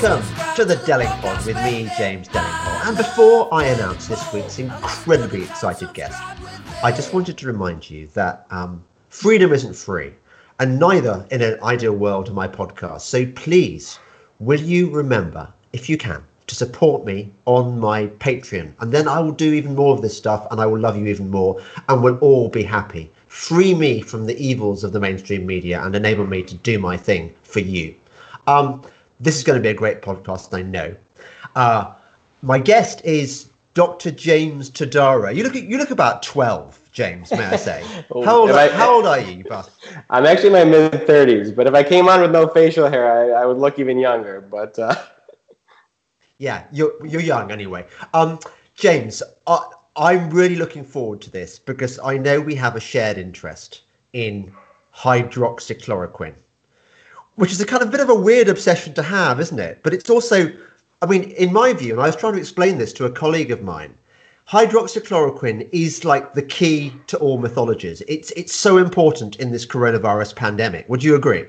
Welcome to the Delingpod with me, James Delingpole. And before I announce this week's incredibly excited guest, I just wanted to remind you that um, freedom isn't free, and neither in an ideal world of my podcast. So please, will you remember, if you can, to support me on my Patreon? And then I will do even more of this stuff, and I will love you even more, and we'll all be happy. Free me from the evils of the mainstream media and enable me to do my thing for you. Um, this is going to be a great podcast, I know. Uh, my guest is Dr. James Todaro. You look you look about twelve, James. May I say? how, old, I, how old are you? I'm actually in my mid thirties, but if I came on with no facial hair, I, I would look even younger. But uh... yeah, you're you're young anyway. Um, James, uh, I'm really looking forward to this because I know we have a shared interest in hydroxychloroquine which is a kind of bit of a weird obsession to have, isn't it? But it's also, I mean, in my view, and I was trying to explain this to a colleague of mine, hydroxychloroquine is like the key to all mythologies. It's it's so important in this coronavirus pandemic. Would you agree?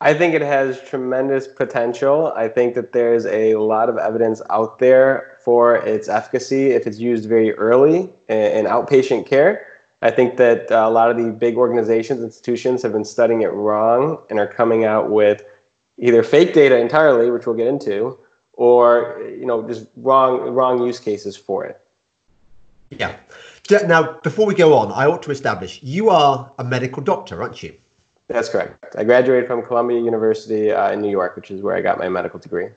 I think it has tremendous potential. I think that there's a lot of evidence out there for its efficacy if it's used very early in outpatient care. I think that uh, a lot of the big organizations, institutions have been studying it wrong and are coming out with either fake data entirely, which we'll get into, or you know just wrong wrong use cases for it. Yeah. Now, before we go on, I ought to establish you are a medical doctor, aren't you? That's correct. I graduated from Columbia University uh, in New York, which is where I got my medical degree.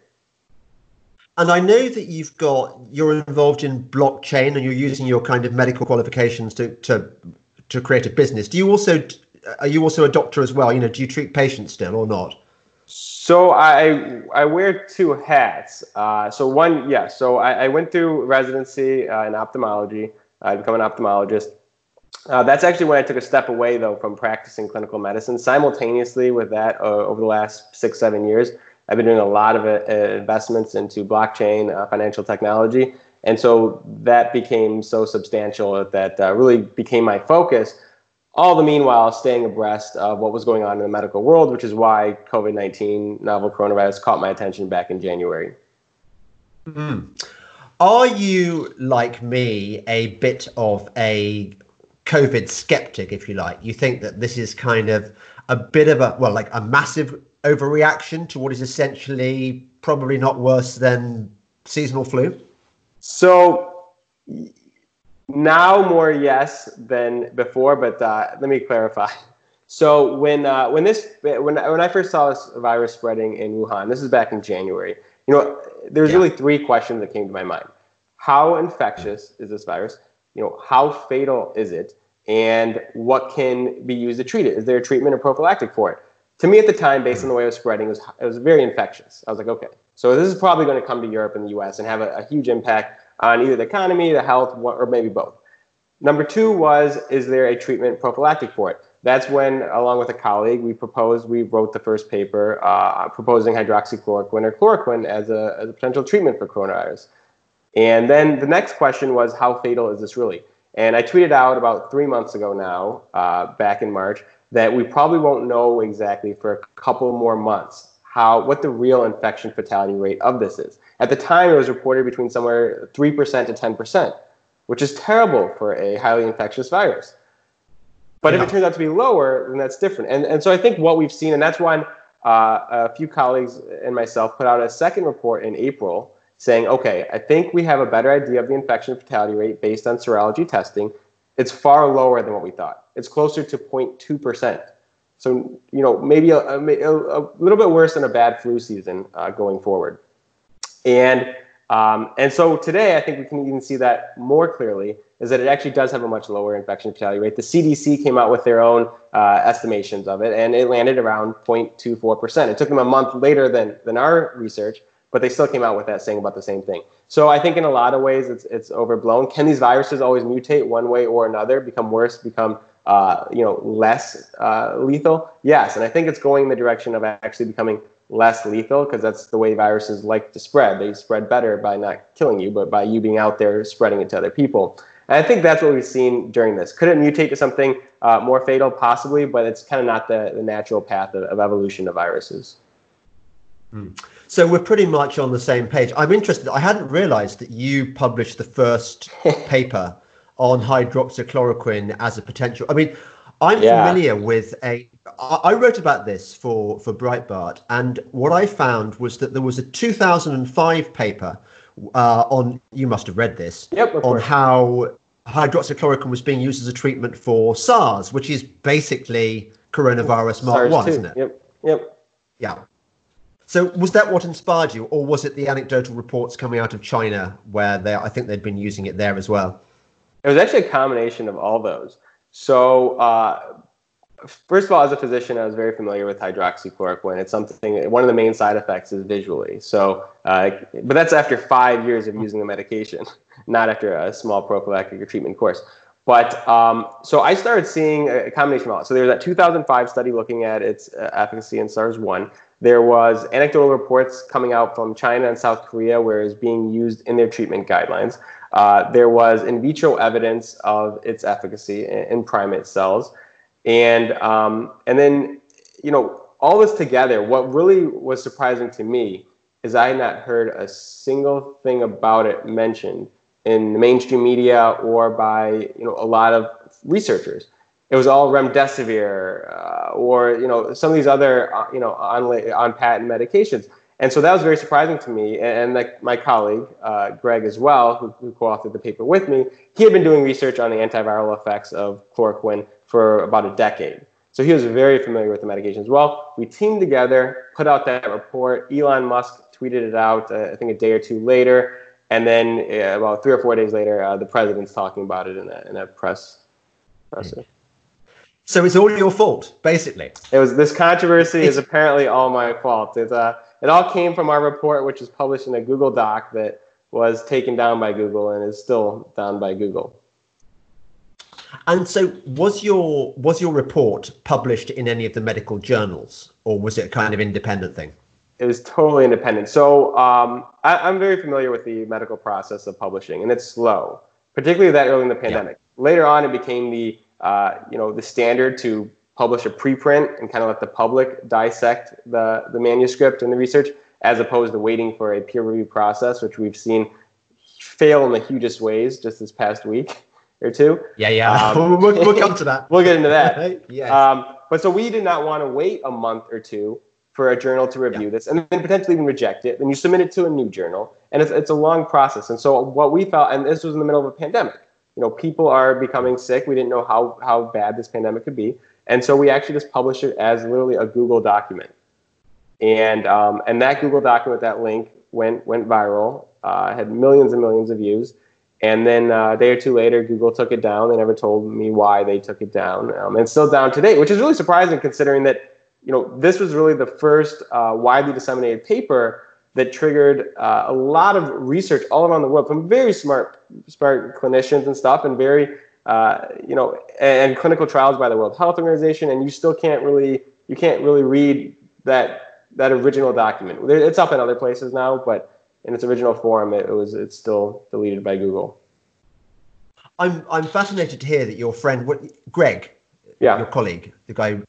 And I know that you've got you're involved in blockchain and you're using your kind of medical qualifications to to to create a business. Do you also are you also a doctor as well? You know, do you treat patients still or not? So I I wear two hats. Uh, so one, yeah. So I, I went through residency uh, in ophthalmology. I become an ophthalmologist. Uh, that's actually when I took a step away though from practicing clinical medicine. Simultaneously with that, uh, over the last six seven years, I've been doing a lot of uh, investments into blockchain, uh, financial technology. And so that became so substantial that uh, really became my focus. All the meanwhile, staying abreast of what was going on in the medical world, which is why COVID 19, novel coronavirus, caught my attention back in January. Mm. Are you, like me, a bit of a COVID skeptic, if you like? You think that this is kind of a bit of a, well, like a massive overreaction to what is essentially probably not worse than seasonal flu? So now more yes than before, but uh, let me clarify. So when uh, when this when when I first saw this virus spreading in Wuhan, this is back in January. You know, there's yeah. really three questions that came to my mind: How infectious is this virus? You know, how fatal is it? And what can be used to treat it? Is there a treatment or prophylactic for it? To me at the time, based on the way it was spreading, it was, it was very infectious. I was like, okay, so this is probably going to come to Europe and the US and have a, a huge impact on either the economy, the health, or maybe both. Number two was, is there a treatment prophylactic for it? That's when, along with a colleague, we proposed, we wrote the first paper uh, proposing hydroxychloroquine or chloroquine as a, as a potential treatment for coronavirus. And then the next question was, how fatal is this really? And I tweeted out about three months ago now, uh, back in March, that we probably won't know exactly for a couple more months how what the real infection fatality rate of this is. At the time, it was reported between somewhere 3% to 10%, which is terrible for a highly infectious virus. But yeah. if it turns out to be lower, then that's different. And, and so I think what we've seen, and that's why uh, a few colleagues and myself put out a second report in April saying, okay, I think we have a better idea of the infection fatality rate based on serology testing it's far lower than what we thought. It's closer to 0.2%. So, you know, maybe a, a, a little bit worse than a bad flu season uh, going forward. And, um, and so today, I think we can even see that more clearly is that it actually does have a much lower infection fatality rate. The CDC came out with their own uh, estimations of it, and it landed around 0.24%. It took them a month later than, than our research, but they still came out with that saying about the same thing. So I think in a lot of ways it's it's overblown. Can these viruses always mutate one way or another, become worse, become uh, you know less uh, lethal? Yes, and I think it's going in the direction of actually becoming less lethal because that's the way viruses like to spread. They spread better by not killing you, but by you being out there spreading it to other people. And I think that's what we've seen during this. Could it mutate to something uh, more fatal? Possibly, but it's kind of not the, the natural path of, of evolution of viruses. So we're pretty much on the same page. I'm interested. I hadn't realised that you published the first paper on hydroxychloroquine as a potential. I mean, I'm Yeah. familiar with a. I wrote about this for for Breitbart, and what I found was that there was a 2005 paper uh, on. You must have read this Yep, on course. how hydroxychloroquine was being used as a treatment for SARS, which is basically coronavirus Mark SARS One, too. isn't it? Yep. Yep. Yeah. So was that what inspired you, or was it the anecdotal reports coming out of China where they, I think they'd been using it there as well? It was actually a combination of all those. So, uh, first of all, as a physician, I was very familiar with hydroxychloroquine. It's something. One of the main side effects is visually. So, uh, but that's after five years of using the medication, not after a small prophylactic or treatment course. But um, so I started seeing a combination of all. So there was that 2005 study looking at its uh, efficacy in SARS-1. There was anecdotal reports coming out from China and South Korea where it's being used in their treatment guidelines. Uh, there was in vitro evidence of its efficacy in, in primate cells, and um, and then you know all this together. What really was surprising to me is I had not heard a single thing about it mentioned in the mainstream media or by you know a lot of researchers. It was all remdesivir uh, or you know some of these other uh, you know on on patent medications. And so that was very surprising to me. And, and like my colleague, uh, Greg, as well, who, who co authored the paper with me, he had been doing research on the antiviral effects of chloroquine for about a decade. So he was very familiar with the medication as well. We teamed together, put out that report. Elon Musk tweeted it out, uh, I think a day or two later. And then uh, about three or four days later, uh, the president's talking about it in a, in a press. press. So it's all your fault, basically. It was this controversy is apparently all my fault. It, uh, it all came from our report, which was published in a Google Doc that was taken down by Google and is still down by Google. And so was your was your report published in any of the medical journals, or was it a kind of independent thing? It was totally independent. So um, I, I'm very familiar with the medical process of publishing, and it's slow, particularly that early in the pandemic. Later on, it became the uh, you know the standard to publish a preprint and kind of let the public dissect the the manuscript and the research, as opposed to waiting for a peer review process, which we've seen fail in the hugest ways just this past week or two. Yeah, yeah. Um, we'll, we'll come to that. We'll get into that. yes. Um, but so we did not want to wait a month or two for a journal to review this and then potentially even reject it. Then you submit it to a new journal, and it's, it's a long process. And so what we felt, and this was in the middle of a pandemic. You know, people are becoming sick. We didn't know how how bad this pandemic could be, and so we actually just published it as literally a Google document. And um, and that Google document, that link went went viral, uh, had millions and millions of views. And then uh, a day or two later, Google took it down. They never told me why they took it down. Um, and still down today, which is really surprising considering that, you know, this was really the first uh, widely disseminated paper that triggered uh, a lot of research all around the world from very smart, smart clinicians and stuff, and very, uh, you know, and, and clinical trials by the World Health Organization. And you still can't really, you can't really read that that original document. It's up in other places now, but in its original form, it, it was it's still deleted by Google. I'm I'm fascinated to hear that your friend, what, Greg, Yeah. your colleague, the guy,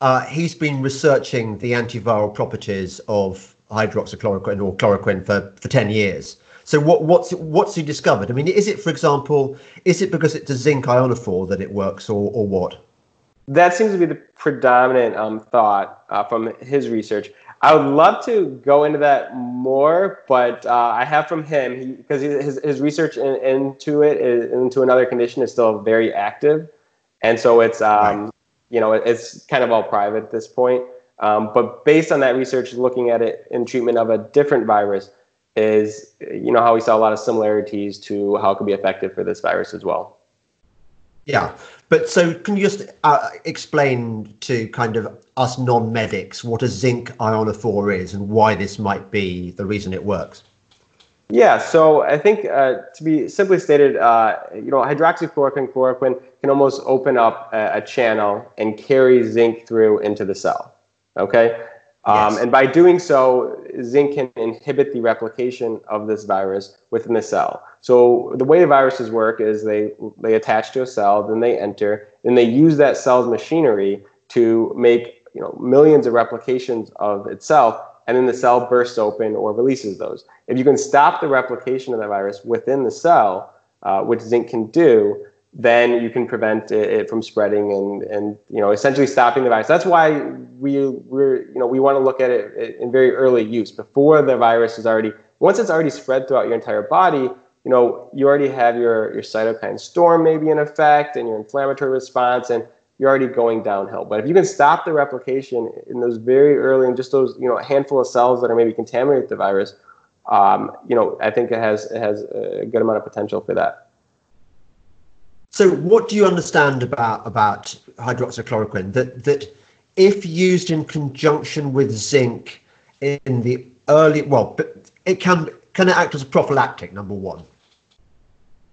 uh, he's been researching the antiviral properties of hydroxychloroquine or chloroquine for, for 10 years. So what what's what's he discovered? I mean, is it, for example, is it because it's a zinc ionophore that it works, or or what? That seems to be the predominant um, thought uh, from his research. I would love to go into that more, but uh, I have from him because his, his research in, into it is, into another condition is still very active, and so it's um, Right. you know it's kind of all private at this point. Um, but based on that research, looking at it in treatment of a different virus, is you know how we saw a lot of similarities to how it could be effective for this virus as well. Yeah, but so can you just uh, explain to kind of us non-medics what a zinc ionophore is and why this might be the reason it works? Yeah, so I think uh, to be simply stated, uh, you know, hydroxychloroquine, chloroquine can almost open up a, a channel and carry zinc through into the cell. Okay, um, Yes. and by doing so, zinc can inhibit the replication of this virus within the cell. So the way the viruses work is they they attach to a cell, then they enter, then they use that cell's machinery to make you know millions of replications of itself, and then the cell bursts open or releases those. If you can stop the replication of that virus within the cell, uh, which zinc can do, then you can prevent it, it, from spreading and, and you know essentially stopping the virus. That's why we we're you know we want to look at it in very early use before the virus is already once it's already spread throughout your entire body. You know you already have your your cytokine storm maybe in effect and your inflammatory response and you're already going downhill. But if you can stop the replication in those very early and just those you know handful of cells that are maybe contaminated with the virus, um, you know I think it has it has a good amount of potential for that. So, what do you understand about about hydroxychloroquine? That that if used in conjunction with zinc in the early, well, it can can it act as a prophylactic? Number one.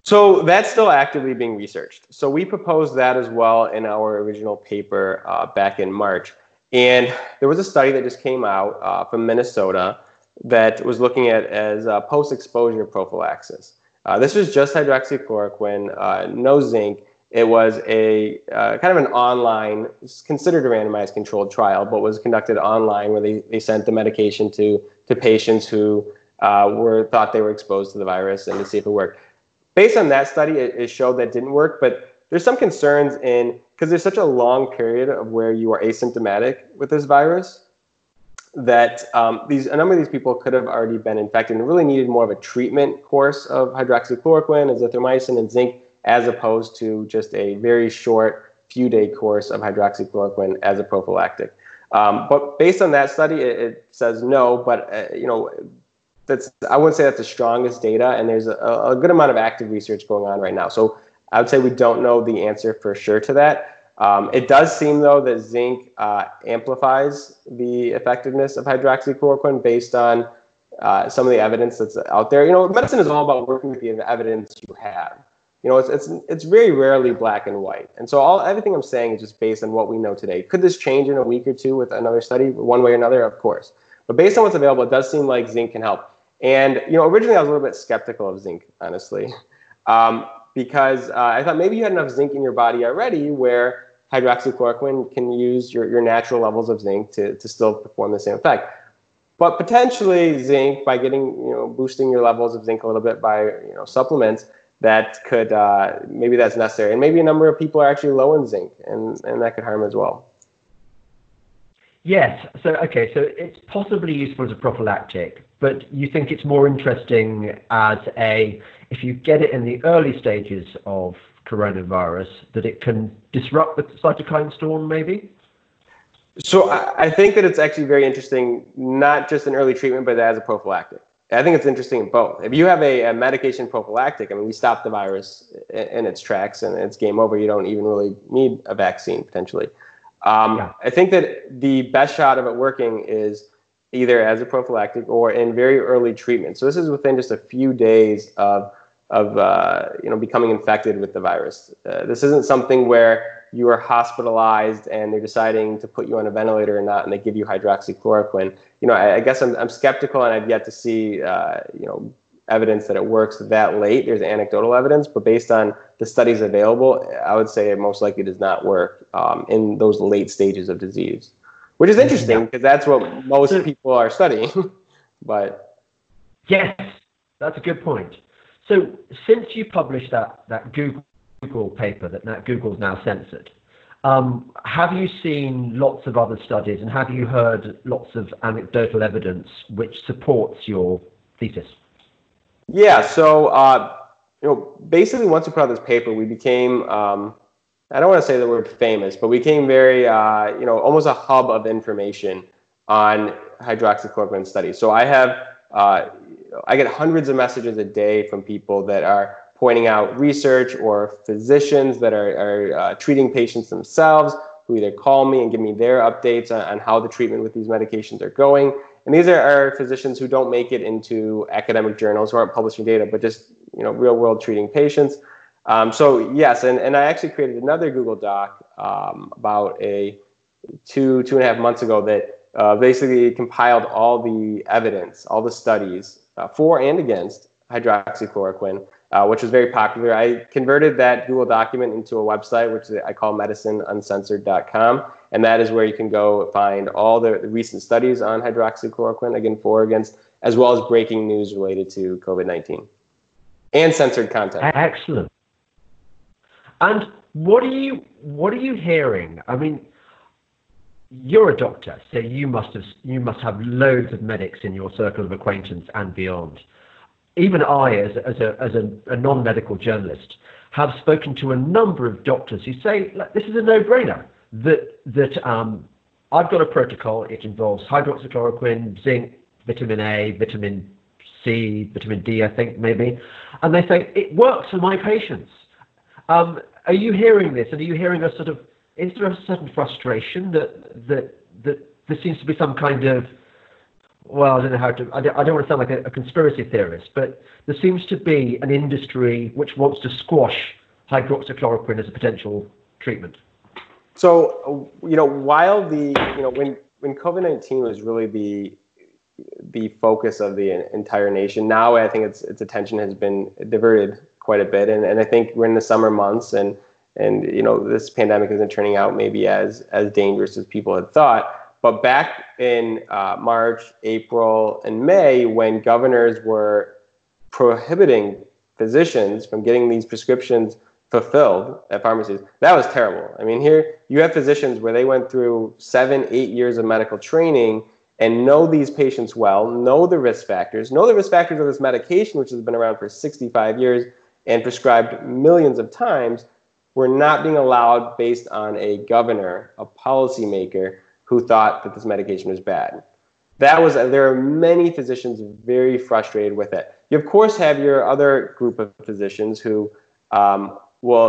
So that's still actively being researched. So we proposed that as well in our original paper uh, back in March. And there was a study that just came out uh, from Minnesota that was looking at as post-exposure prophylaxis. Uh, this was just hydroxychloroquine, uh, no zinc. It was a uh, kind of an online, considered a randomized controlled trial, but was conducted online where they, they sent the medication to, to patients who uh, were thought they were exposed to the virus and to see if it worked. Based on that study, it, it showed that didn't work, but there's some concerns in because there's such a long period of where you are asymptomatic with this virus that um, these a number of these people could have already been infected and really needed more of a treatment course of hydroxychloroquine, azithromycin, and zinc, as opposed to just a very short few day course of hydroxychloroquine as a prophylactic. Um, but based on that study, it, it says no. But uh, you know, that's I wouldn't say that's the strongest data, and there's a, a good amount of active research going on right now. So I would say we don't know the answer for sure to that. Um, it does seem, though, that zinc uh, amplifies the effectiveness of hydroxychloroquine based on uh, some of the evidence that's out there. You know, medicine is all about working with the evidence you have. You know, it's, it's, it's very rarely black and white. And so all everything I'm saying is just based on what we know today. Could this change in a week or two with another study, one way or another? Of course. But based on what's available, it does seem like zinc can help. And, you know, originally I was a little bit skeptical of zinc, honestly, um, because uh, I thought maybe you had enough zinc in your body already where hydroxychloroquine can use your, your natural levels of zinc to, to still perform the same effect. But potentially zinc, by getting, you know, boosting your levels of zinc a little bit by, you know, supplements, that could, uh, maybe that's necessary. And maybe a number of people are actually low in zinc, and, and that could harm as well. Yes. So, okay, so it's possibly useful as a prophylactic, but you think it's more interesting as a, if you get it in the early stages of coronavirus that it can disrupt the cytokine storm, maybe? So I think that it's actually very interesting, not just in early treatment, but as a prophylactic. I think it's interesting in both. If you have a, a medication prophylactic, I mean, we stop the virus in, in, its tracks and it's game over. You don't even really need a vaccine potentially. Um, yeah. I think that the best shot of it working is either as a prophylactic or in very early treatment. So this is within just a few days of of uh, you know becoming infected with the virus. Uh, this isn't something where you are hospitalized and they're deciding to put you on a ventilator or not, and they give you hydroxychloroquine. You know, I, I guess I'm, I'm skeptical, and I've yet to see uh, you know evidence that it works that late. There's anecdotal evidence, but based on the studies available, I would say it most likely does not work um, in those late stages of disease, which is interesting because that's what most people are studying. but yes, that's a good point. So since you published that, that Google, paper that now, Google's now censored, um, have you seen lots of other studies and have you heard lots of anecdotal evidence which supports your thesis? Yeah, so uh, you know, basically once we put out this paper, we became um, I don't want to say the word famous, but we became very uh, you know almost a hub of information on hydroxychloroquine studies. So I have uh, I get hundreds of messages a day from people that are pointing out research or physicians that are, are uh, treating patients themselves who either call me and give me their updates on, on how the treatment with these medications are going. And these are, are, physicians who don't make it into academic journals who aren't publishing data, but just you know real world treating patients. Um, so yes, and, and I actually created another Google Doc um, about a two two and a half months ago that uh, basically compiled all the evidence, all the studies uh, for and against hydroxychloroquine, uh, which was very popular. I converted that Google document into a website, which I call medicineuncensored.com. and that is where you can go find all the, the recent studies on hydroxychloroquine, again, for against, as well as breaking news related to COVID 19 and censored content. Excellent. And what are you what are you hearing? I mean, you're a doctor, so you must have you must have loads of medics in your circle of acquaintance and beyond. Even I, as, as a as a, a non-medical journalist, have spoken to a number of doctors who say this is a no-brainer. That that um, I've got a protocol. It involves hydroxychloroquine, zinc, vitamin A, vitamin C, vitamin D, I think maybe, and they say it works for my patients. Um, are you hearing this? And are you hearing a sort of is there a certain frustration that that that there seems to be some kind of well, I don't know how to. I don't, I don't want to sound like a, a, conspiracy theorist, but there seems to be an industry which wants to squash hydroxychloroquine as a potential treatment. So, you know, while the you know when when COVID nineteen was really the the focus of the entire nation, now I think its its attention has been diverted quite a bit, and and I think we're in the summer months and and you know this pandemic isn't turning out maybe as as dangerous as people had thought. But back in uh, March, April, and May, when governors were prohibiting physicians from getting these prescriptions fulfilled at pharmacies, that was terrible. I mean, here you have physicians where they went through seven, eight years of medical training and know these patients well, know the risk factors, know the risk factors of this medication, which has been around for 65 years and prescribed millions of times were not being allowed based on a governor, a policymaker who thought that this medication was bad. That was there are many physicians very frustrated with it. You of course have your other group of physicians who, um, well,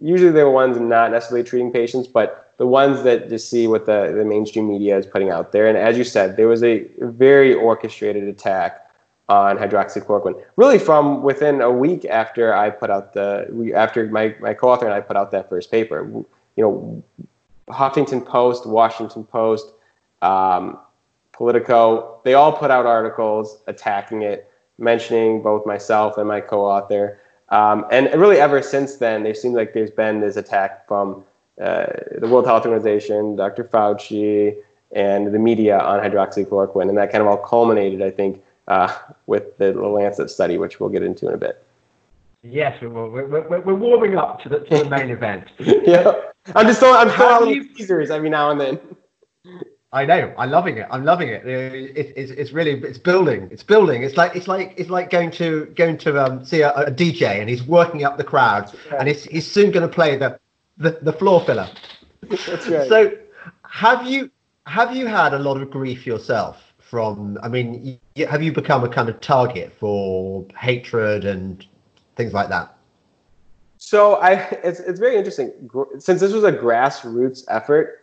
usually they're ones not necessarily treating patients, but the ones that just see what the, the mainstream media is putting out there. And as you said, there was a very orchestrated attack on hydroxychloroquine. Really, from within a week after I put out the after my, my co-author and I put out that first paper, you know, Huffington Post, Washington Post, um, Politico, they all put out articles attacking it, mentioning both myself and my co-author. Um, and really, ever since then, there seems like there's been this attack from uh, the World Health Organization, Dr. Fauci, and the media on hydroxychloroquine, and that kind of all culminated, I think, uh, with the Lancet study, which we'll get into in a bit. Yes, we will. We're, we're, we're warming up to the, to the main event. yeah, I'm just throwing, I'm throwing you... teasers every now and then. I know. I'm loving it. I'm loving it. It, it's, it's really it's building. It's building. It's like it's like it's like going to going to um, see a, a DJ and he's working up the crowd yeah. and he's, he's soon going to play the, the the floor filler. That's right. So, have you have you had a lot of grief yourself? From i mean have you become a kind of target for hatred and things like that? So i it's, it's very interesting. Since this was a grassroots effort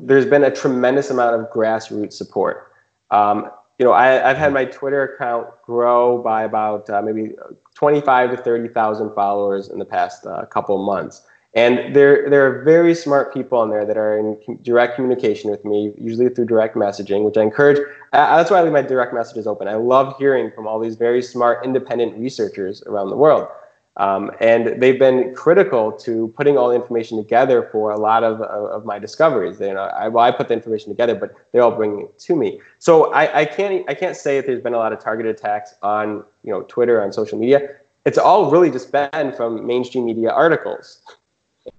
there's been a tremendous amount of grassroots support. Um, you know I, have had my twitter account grow by about uh, maybe 25 to 30000 followers in the past uh, couple months. And there, there are very smart people on there that are in direct communication with me, usually through direct messaging, which I encourage. Uh, that's why I leave my direct messages open. I love hearing from all these very smart, independent researchers around the world. Um, and they've been critical to putting all the information together for a lot of, of my discoveries. You know, I, well, I put the information together, but they all bring it to me. So I, I can't I can't say that there's been a lot of targeted attacks on you know Twitter on social media. It's all really just been from mainstream media articles.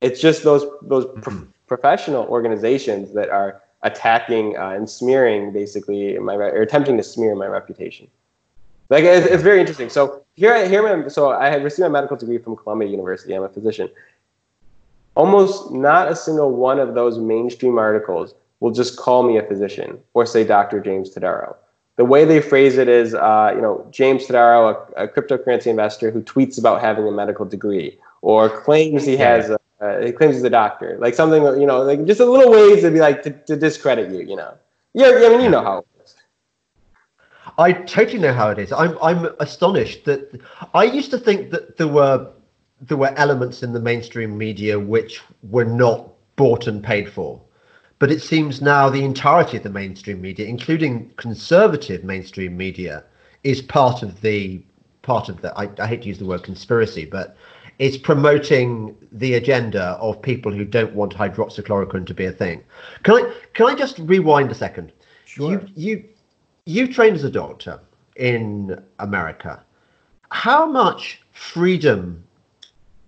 It's just those those mm-hmm. professional organizations that are attacking uh, and smearing basically my or attempting to smear my reputation. Like it's, it's very interesting. So here, I, here, so I had received my medical degree from Columbia University. I'm a physician. Almost not a single one of those mainstream articles will just call me a physician or say Dr. James Todaro. The way they phrase it is, uh, you know, James Todaro, a, a cryptocurrency investor who tweets about having a medical degree or claims he has a, uh, he claims he's a doctor, like something you know, like just a little ways to be like to, to discredit you, you know. Yeah, I mean, you know how. It. I totally know how it is. I'm I'm astonished that I used to think that there were there were elements in the mainstream media which were not bought and paid for. But it seems now the entirety of the mainstream media, including conservative mainstream media, is part of the part of the I, I hate to use the word conspiracy, but is promoting the agenda of people who don't want hydroxychloroquine to be a thing. Can I can I just rewind a second? Sure. You you you trained as a doctor in America. How much freedom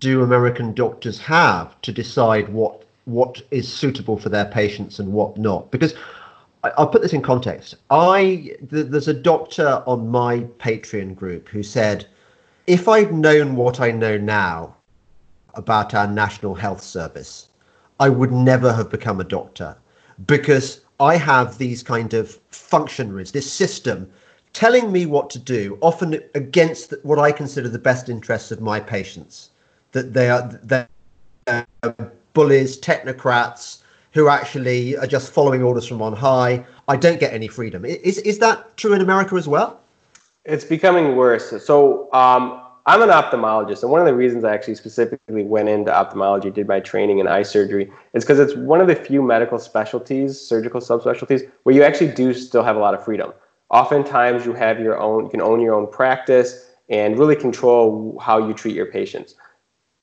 do American doctors have to decide what what is suitable for their patients and what not? Because I, will put this in context. I th- there's a doctor on my Patreon group who said, if I'd known what I know now about our National Health Service, I would never have become a doctor because I have these kind of functionaries, this system telling me what to do, often against what I consider the best interests of my patients. That they are they're uh, bullies, technocrats who actually are just following orders from on high. I don't get any freedom. Is is that true in America as well? It's becoming worse. So um, I'm an ophthalmologist, and one of the reasons I actually specifically went into ophthalmology, did my training in eye surgery, is because it's one of the few medical specialties, surgical subspecialties, where you actually do still have a lot of freedom. Oftentimes, you have your own, you can own your own practice and really control how you treat your patients.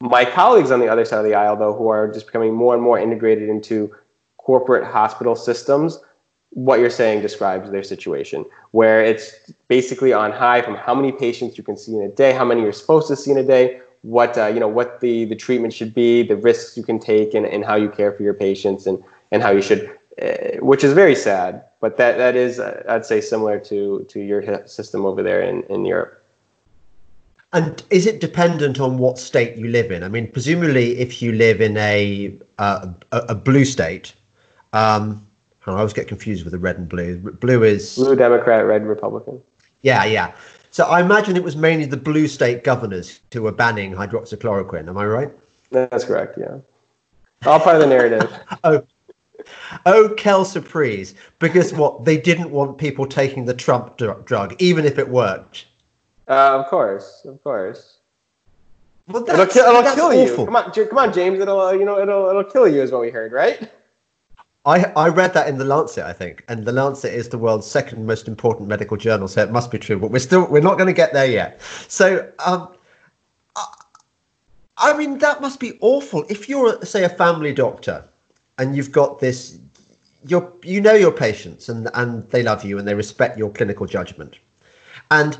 My colleagues on the other side of the aisle, though, who are just becoming more and more integrated into corporate hospital systems, what you're saying describes their situation, where it's basically on high from how many patients you can see in a day, how many you're supposed to see in a day, what uh, you know, what the the treatment should be, the risks you can take, and, and how you care for your patients, and and how you should, uh, which is very sad. But that that is, uh, I'd say, similar to to your system over there in in Europe. And is it dependent on what state you live in? I mean, presumably, if you live in a uh, a, a blue state. Um, I always get confused with the red and blue. Blue is blue Democrat, red Republican. Yeah, yeah. So I imagine it was mainly the blue state governors who were banning hydroxychloroquine. Am I right? That's correct. Yeah. All part of the narrative. oh, oh, quelle surprise! Because what they didn't want people taking the Trump dr- drug, even if it worked. Uh, of course, of course. Well, it'll, kill, it'll kill you. Come on, come on, James. It'll uh, you know it'll it'll kill you is what we heard, right? I, I read that in the Lancet, I think, and the Lancet is the world's second most important medical journal, so it must be true. But we're still we're not going to get there yet. So, um, I, I mean, that must be awful. If you're, say, a family doctor, and you've got this, you you know your patients, and and they love you, and they respect your clinical judgment, and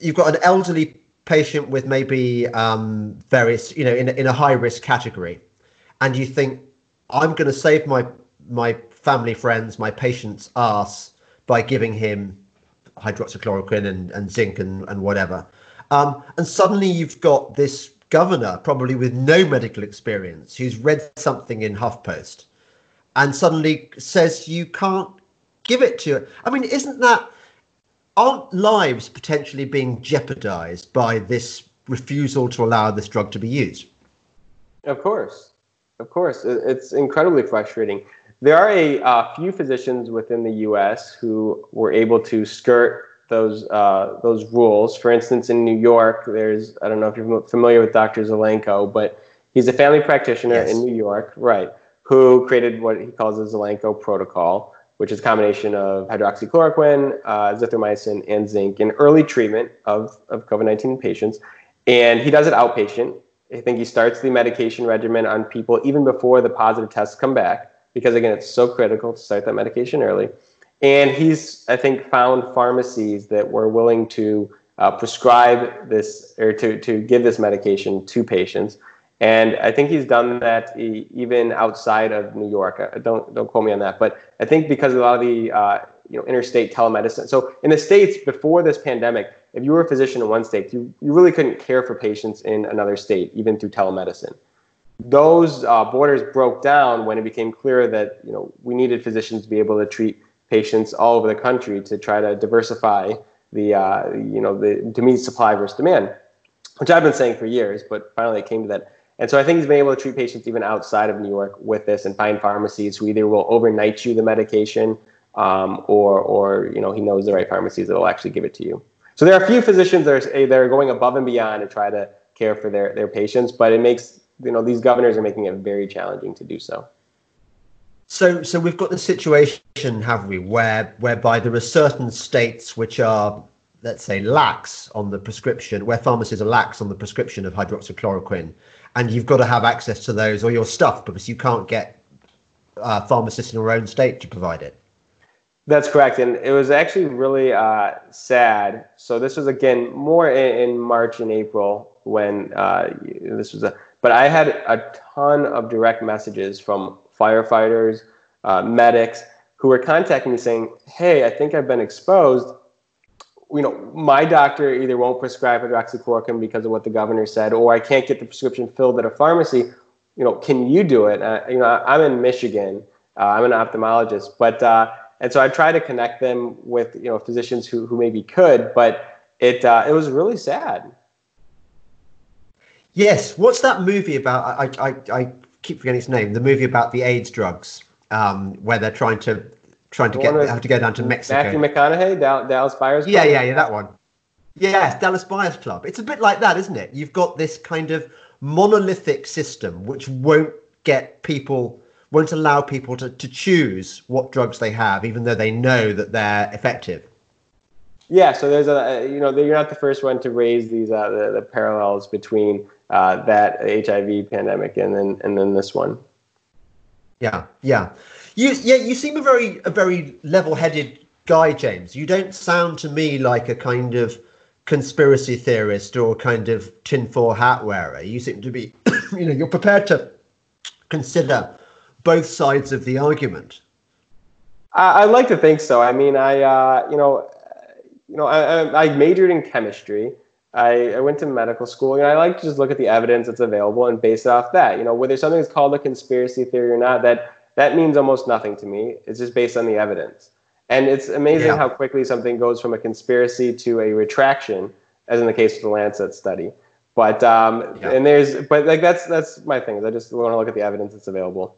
you've got an elderly patient with maybe um, various, you know, in in a high risk category, and you think I'm going to save my my family friends, my patients ass by giving him hydroxychloroquine and, and zinc and, and whatever. Um, and suddenly you've got this governor, probably with no medical experience, who's read something in HuffPost and suddenly says you can't give it to. I mean, isn't that aren't lives potentially being jeopardized by this refusal to allow this drug to be used? Of course, of course, it's incredibly frustrating. There are a uh, few physicians within the U.S. who were able to skirt those uh, those rules. For instance, in New York, there's I don't know if you're familiar with Dr. Zelenko, but he's a family practitioner yes. in New York, right? Who created what he calls the Zelenko protocol, which is a combination of hydroxychloroquine, uh, zithromycin, and zinc in early treatment of, of COVID-19 patients. And he does it outpatient. I think he starts the medication regimen on people even before the positive tests come back because again, it's so critical to start that medication early. And he's, I think, found pharmacies that were willing to uh, prescribe this or to, to give this medication to patients. And I think he's done that even outside of New York. Uh, don't don't quote me on that, but I think because of a lot of the uh, you know interstate telemedicine. So in the states before this pandemic, if you were a physician in one state, you, you really couldn't care for patients in another state, even through telemedicine those uh, borders broke down when it became clear that you know we needed physicians to be able to treat patients all over the country to try to diversify the uh, you know the to meet supply versus demand, which I've been saying for years, but finally it came to that. And so I think he's been able to treat patients even outside of New York with this and find pharmacies who either will overnight you the medication um, or or you know he knows the right pharmacies that will actually give it to you. So there are a few physicians that are, that are going above and beyond to try to care for their, their patients, but it makes you know these governors are making it very challenging to do so. So, so we've got the situation, have we, where whereby there are certain states which are let's say, lax on the prescription, where pharmacies are lax on the prescription of hydroxychloroquine, and you've got to have access to those or your stuff because you can't get uh, pharmacists in your own state to provide it. That's correct, and it was actually really uh, sad. So this was again more in, in March and April when uh, this was a. But I had a ton of direct messages from firefighters, uh, medics who were contacting me saying, "Hey, I think I've been exposed. You know, my doctor either won't prescribe hydroxychloroquine because of what the governor said, or I can't get the prescription filled at a pharmacy. You know, can you do it? Uh, you know, I'm in Michigan. Uh, I'm an ophthalmologist, but uh, and so I try to connect them with you know physicians who who maybe could, but it uh, it was really sad. Yes, what's that movie about? I I, I keep forgetting its name. The movie about the AIDS drugs, um, where they're trying to trying to get have to go down to Mexico. Matthew McConaughey, Dallas Buyers Club. Yeah, yeah, yeah, that one. Yes, Dallas Buyers Club. It's a bit like that, isn't it? You've got this kind of monolithic system which won't get people won't allow people to, to choose what drugs they have, even though they know that they're effective. Yeah, so there's a you know you're not the first one to raise these uh, the, the parallels between uh, that HIV pandemic and then and then this one. Yeah, yeah, you yeah you seem a very a very level-headed guy, James. You don't sound to me like a kind of conspiracy theorist or kind of tinfoil hat wearer. You seem to be, you know, you're prepared to consider both sides of the argument. I, I like to think so. I mean, I uh, you know, you know, I, I majored in chemistry. I, I went to medical school, and I like to just look at the evidence that's available and base it off that. You know, whether something is called a conspiracy theory or not, that that means almost nothing to me. It's just based on the evidence. And it's amazing yeah. how quickly something goes from a conspiracy to a retraction, as in the case of the Lancet study. But um, yeah. and there's but like that's that's my thing. I just want to look at the evidence that's available.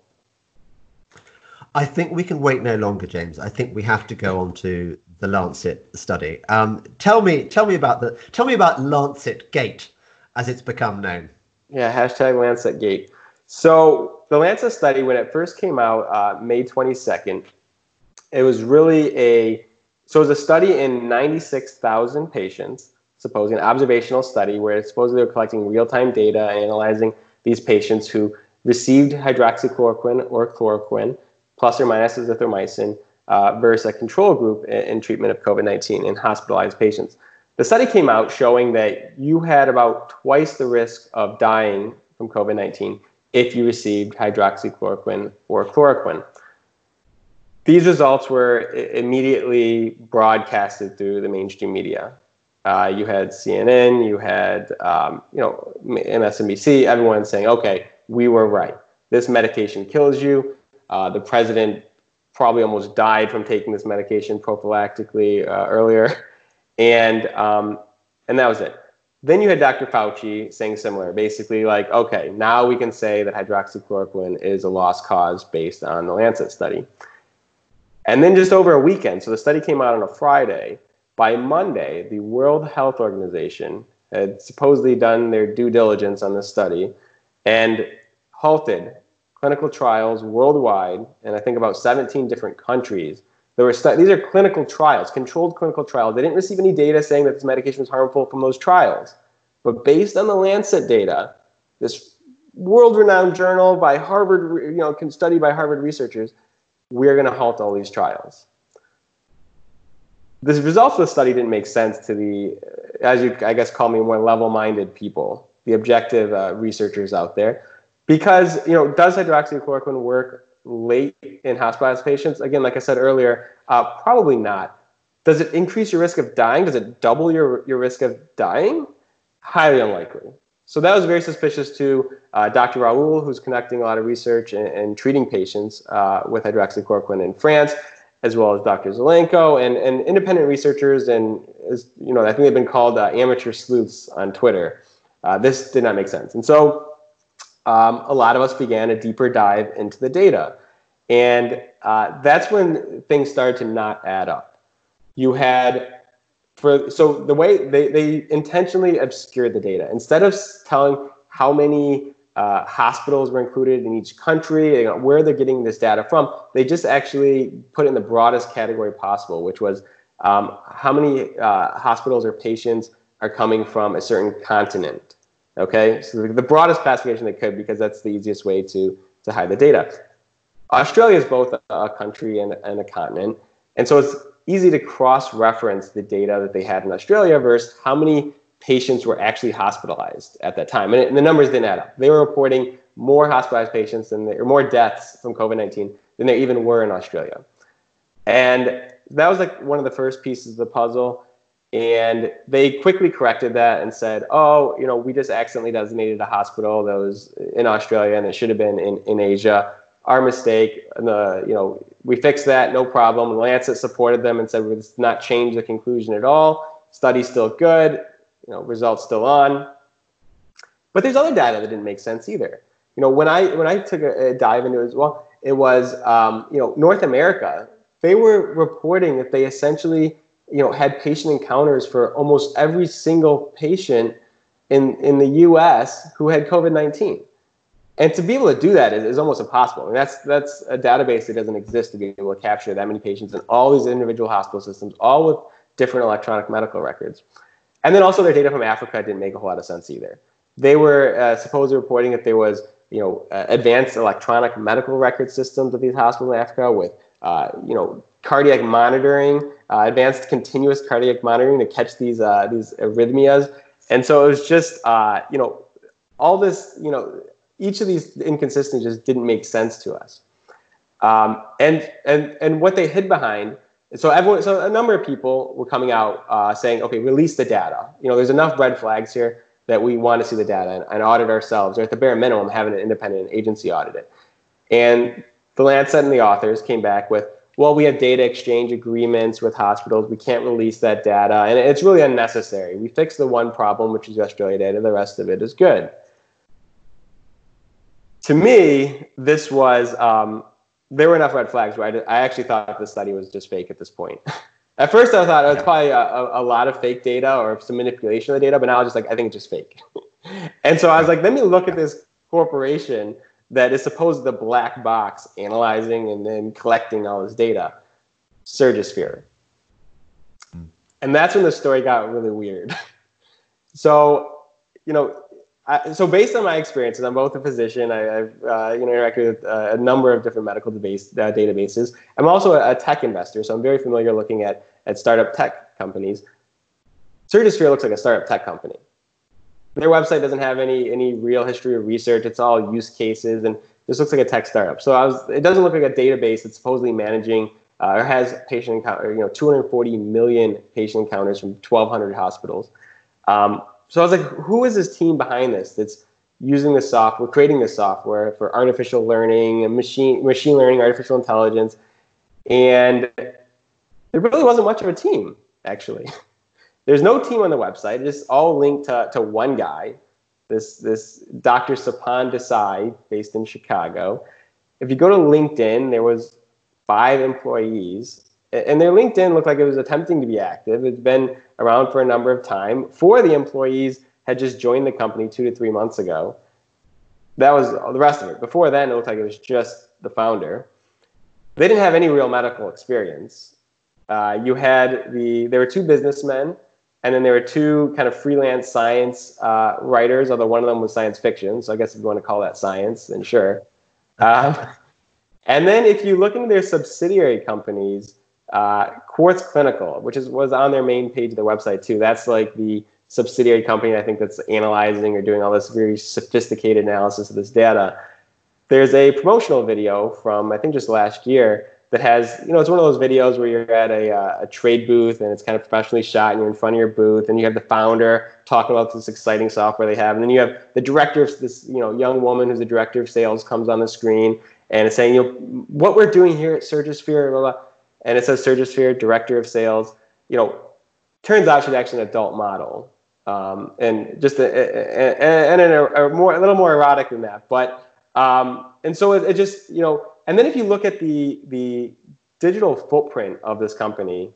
I think we can wait no longer, James. I think we have to go on to the Lancet study. Um, tell me, tell me about the, tell me about Lancet Gate, as it's become known. Yeah, hashtag Lancet Gate. So the Lancet study, when it first came out, uh, May 22nd, it was really a, so it was a study in 96,000 patients, supposing an observational study where supposedly they were collecting real-time data and analyzing these patients who received hydroxychloroquine or chloroquine plus or minus azithromycin uh, versus a control group in, in treatment of COVID 19 in hospitalized patients. The study came out showing that you had about twice the risk of dying from COVID 19 if you received hydroxychloroquine or chloroquine. These results were immediately broadcasted through the mainstream media. Uh, you had CNN, you had um, you know MSNBC, everyone saying, "Okay, we were right. This medication kills you. Uh, the president probably almost died from taking this medication prophylactically uh, earlier, and um, and that was it. Then you had Dr. Fauci saying similar, basically like, okay, now we can say that hydroxychloroquine is a lost cause based on the Lancet study. And then just over a weekend, so the study came out on a Friday. By Monday, the World Health Organization had supposedly done their due diligence on this study and halted clinical trials worldwide, and I think about 17 different countries. There were these are clinical trials, controlled clinical trials. They didn't receive any data saying that this medication was harmful from those trials. But based on the Lancet data, this world-renowned journal by Harvard, you know, can study by Harvard researchers, we're going to halt all these trials. The results of the study didn't make sense to the, as you, I guess, call me more level-minded people, the objective uh, researchers out there because you know does hydroxychloroquine work late in hospitalized patients? Again like i said earlier uh, probably not. Does it increase your risk of dying? Does it double your, your risk of dying? Highly unlikely. So that was very suspicious to uh, dr Raoult who's conducting a lot of research and, treating patients uh, with hydroxychloroquine in france as well as dr zelenko and, and independent researchers and as, you know i think they've been called uh, amateur sleuths on twitter. Uh, this did not make sense. And so um, a lot of us began a deeper dive into the data. And uh, that's when things started to not add up. You had, for so the way they, they intentionally obscured the data. Instead of telling how many uh, hospitals were included in each country, where they're getting this data from, they just actually put in the broadest category possible, which was um, how many uh, hospitals or patients are coming from a certain continent. Okay, so the broadest classification they could because that's the easiest way to, to hide the data. Australia is both a country and, and a continent, and so it's easy to cross-reference the data that they had in Australia versus how many patients were actually hospitalized at that time. And, it, and the numbers didn't add up. They were reporting more hospitalized patients than they, or more deaths from COVID-19 than there even were in Australia. And that was like one of the first pieces of the puzzle. And they quickly corrected that and said, oh, you know, we just accidentally designated a hospital that was in Australia and it should have been in, in Asia. Our mistake. And the, you know, we fixed that, no problem. Lancet supported them and said, we've not changed the conclusion at all. Study's still good, you know, results still on. But there's other data that didn't make sense either. You know, when I when I took a, a dive into it as well, it was um, you know North America they were reporting that they essentially you know had patient encounters for almost every single patient in in the U.S. who had COVID-19. And to be able to do that is, is almost impossible. I mean, that's that's a database that doesn't exist to be able to capture that many patients in all these individual hospital systems, all with different electronic medical records. And then also their data from Africa didn't make a whole lot of sense either. They were uh, supposedly reporting that there was you know uh, advanced electronic medical record systems of these hospitals in Africa with uh, you know, cardiac monitoring, uh, advanced continuous cardiac monitoring to catch these uh, these arrhythmias. And so it was just, uh, you know, all this, you know, each of these inconsistencies just didn't make sense to us. Um, and and and what they hid behind. So everyone, so a number of people were coming out uh, saying, okay, release the data. You know, there's enough red flags here that we want to see the data and, and audit ourselves, or at the bare minimum, having an independent agency audit it. And the Lancet and the authors came back with, well, we have data exchange agreements with hospitals. We can't release that data. And it's really unnecessary. We fixed the one problem, which is Australia data. The rest of it is good. To me, this was, um, there were enough red flags where I, I actually thought the study was just fake at this point. at first, I thought it was probably a, a, a, lot of fake data or some manipulation of the data, but now I was just like, I think it's just fake. and so I was like, let me look at this corporation that is supposed to the black box analyzing and then collecting all this data, Surgisphere. Mm. And that's when the story got really weird. so, you know, I, so based on my experiences, I'm both a physician. I, have uh, you know interacted with uh, a number of different medical debase, uh, databases. I'm also a, a, tech investor, so I'm very familiar looking at at startup tech companies. Surgisphere looks like a startup tech company their website doesn't have any any real history of research. It's all use cases, and this looks like a tech startup. So I was, it doesn't look like a database that's supposedly managing uh, or has patient encounter, you know, 240 million patient encounters from 1,200 hospitals. Um, so I was like, who is this team behind this that's using this software, creating this software for artificial learning and machine machine learning, artificial intelligence, and there really wasn't much of a team actually. There's no team on the website. It's all linked to, to one guy, this, this Dr. Sapan Desai, based in Chicago. If you go to LinkedIn, there was five employees, and their LinkedIn looked like it was attempting to be active. It's been around for a number of time. Four of the employees had just joined the company two to three months ago. That was the rest of it. Before then, it looked like it was just the founder. They didn't have any real medical experience. Uh, you had the there were two businessmen and then there were two kind of freelance science uh, writers, although one of them was science fiction. So I guess if you want to call that science, then sure. Um, and then if you look into their subsidiary companies, uh, Quartz Clinical, which is was on their main page of their website too. That's like the subsidiary company I think that's analyzing or doing all this very sophisticated analysis of this data. There's a promotional video from I think just last year that has, you know, it's one of those videos where you're at a, uh, a trade booth and it's kind of professionally shot and you're in front of your booth and you have the founder talking about this exciting software they have. And then you have the director of this, you know, young woman who's the director of sales comes on the screen and it's saying, you know, what we're doing here at Surgisphere, blah, blah. And it says Surgisphere, director of sales. You know, turns out she's actually an adult model. Um, and just a, a, a, and a, a, more, a little more erotic than that. But, um, and so it, it just, you know, and then if you look at the the digital footprint of this company,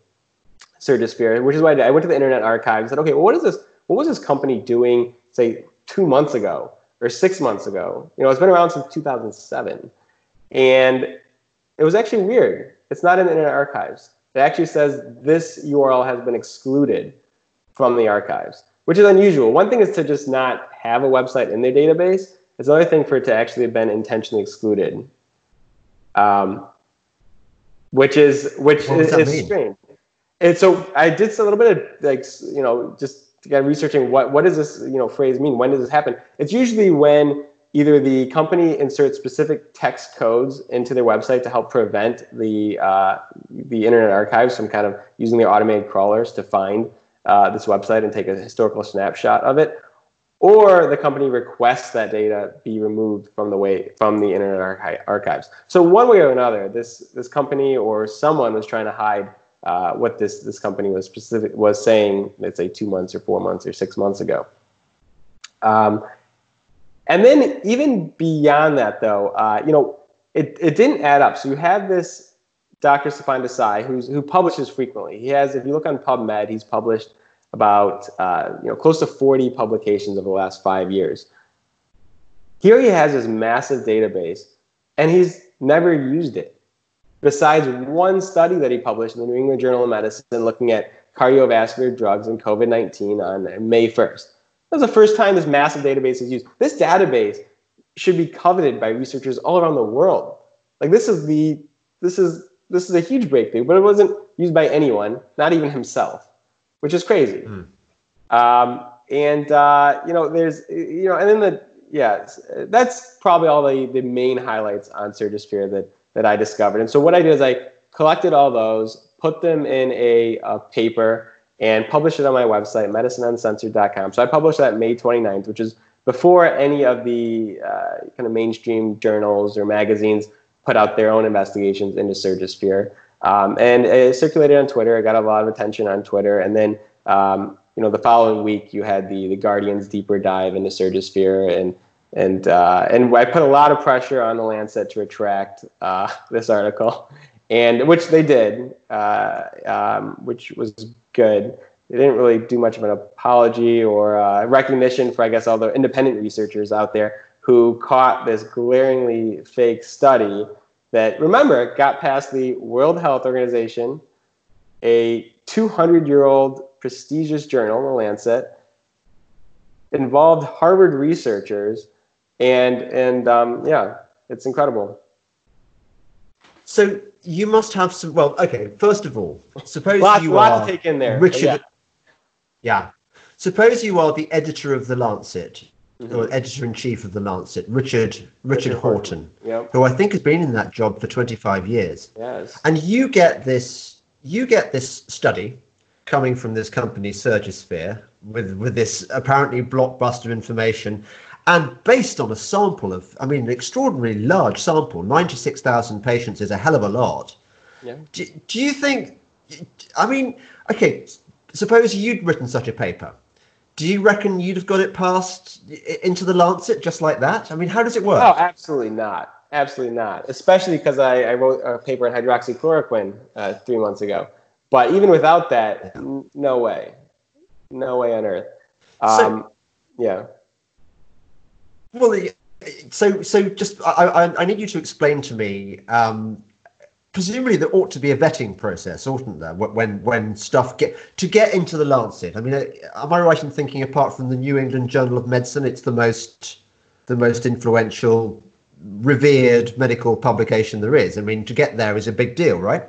Surgisphere, which is why I went to the Internet Archive and said, okay, well, what is this? What was this company doing, say, two months ago or six months ago? You know, it's been around since 2007, and it was actually weird. It's not in the Internet Archives. It actually says this URL has been excluded from the archives, which is unusual. One thing is to just not have a website in their database. It's another thing for it to actually have been intentionally excluded, um, which is which What is, is strange. And so I did a little bit of like you know just again researching what what does this you know phrase mean? When does this happen? It's usually when either the company inserts specific text codes into their website to help prevent the uh, the Internet Archives from kind of using their automated crawlers to find uh, this website and take a historical snapshot of it, or the company requests that data be removed from the way from the Internet Archi- Archives. So one way or another, this this company or someone was trying to hide uh, what this this company was specific was saying. Let's say two months or four months or six months ago. Um, and then even beyond that, though, uh, you know, it, it didn't add up. So you have this Dr. Stefan Desai, who's, who publishes frequently. He has, if you look on PubMed, he's published about uh, you know close to 40 publications over the last five years. Here he has this massive database, and he's never used it. Besides one study that he published in the New England Journal of Medicine looking at cardiovascular drugs and COVID 19 on May 1st. That was the first time this massive database is used. This database should be coveted by researchers all around the world. Like this is the this is this is a huge breakthrough, but it wasn't used by anyone, not even himself, which is crazy. Hmm. Um, and uh, you know, there's you know, and then the yeah, that's probably all the the main highlights on Surgisphere that that I discovered. And so what I did is I collected all those, put them in a, a paper, and published it on my website, medicineuncensored.com. So I published that May 29th, which is before any of the uh, kind of mainstream journals or magazines put out their own investigations into Surgisphere. Um, and it circulated on Twitter. It got a lot of attention on Twitter. And then, um, you know, the following week you had the the Guardian's deeper dive into Surgisphere, and and uh, and I put a lot of pressure on the Lancet to retract uh, this article, and which they did, uh, um, which was good. They didn't really do much of an apology or uh, recognition for, I guess, all the independent researchers out there who caught this glaringly fake study that, remember, got past the World Health Organization, a 200 year old prestigious journal, The Lancet, involved Harvard researchers, and, and um, yeah, it's incredible. So you must have some. Well, okay. First of all, suppose Lots, you lot are to take in there. Richard. Yeah. Yeah. Suppose you are the editor of the Lancet. Mm-hmm. or editor in chief of the Lancet, Richard Richard, Richard Horton, Yep. who I think has been in that job for 25 years, Yes. and you get this you get this study coming from this company Surgisphere with with this apparently blockbuster information. And based on a sample of, I mean, an extraordinarily large sample, 96,000 patients is a hell of a lot. Yeah. Do, do you think, I mean, okay, suppose you'd written such a paper. Do you reckon you'd have got it passed into the Lancet just like that? I mean, how does it work? Oh, absolutely not. Absolutely not. Especially because I, I wrote a paper on hydroxychloroquine uh, three months ago. But even without that, n- no way. No way on earth. So- Um, yeah. Well, so so just I, I, I need you to explain to me. Um, presumably, there ought to be a vetting process, oughtn't there? When when stuff get to get into the Lancet. I mean, uh, am I right in thinking, apart from the New England Journal of Medicine, it's the most the most influential, revered medical publication there is. I mean, to get there is a big deal, right?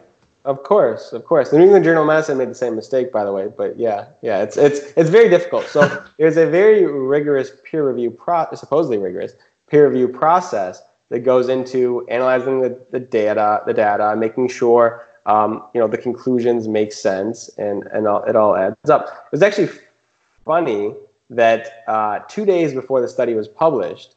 Of course, of course. The New England Journal of Medicine made the same mistake, by the way. But yeah, yeah, it's it's it's very difficult. So there's a very rigorous peer review pro, supposedly rigorous peer review process that goes into analyzing the, the data, the data, making sure um, you know the conclusions make sense and and all, it all adds up. It was actually funny that uh, two days before the study was published,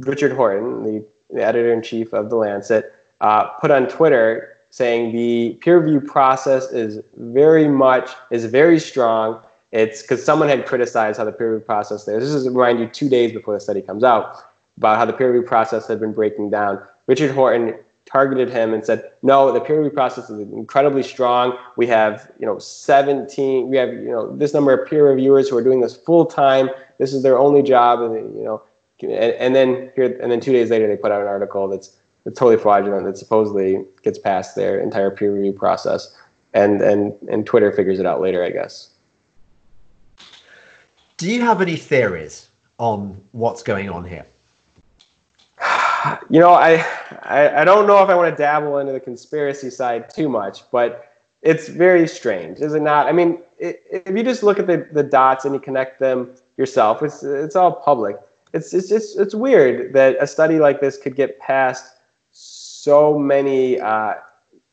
Richard Horton, the, the editor in chief of the Lancet, uh, put on Twitter saying the peer review process is very much is very strong. It's because someone had criticized how the peer review process there. This is remind you two days before the study comes out about how the peer review process had been breaking down. Richard Horton targeted him and said, "No, the peer review process is incredibly strong. We have, you know, 17. We have, you know, this number of peer reviewers who are doing this full time. This is their only job, and you know, and, and then here, and then two days later, they put out an article that's it's totally fraudulent that supposedly gets past their entire peer review process, and and and Twitter figures it out later, I guess. Do you have any theories on what's going on here? You know, I, I, I don't know if I want to dabble into the conspiracy side too much, but it's very strange, is it not? I mean, it, if you just look at the, the dots and you connect them yourself, it's it's all public. It's it's just it's weird that a study like this could get past so many uh,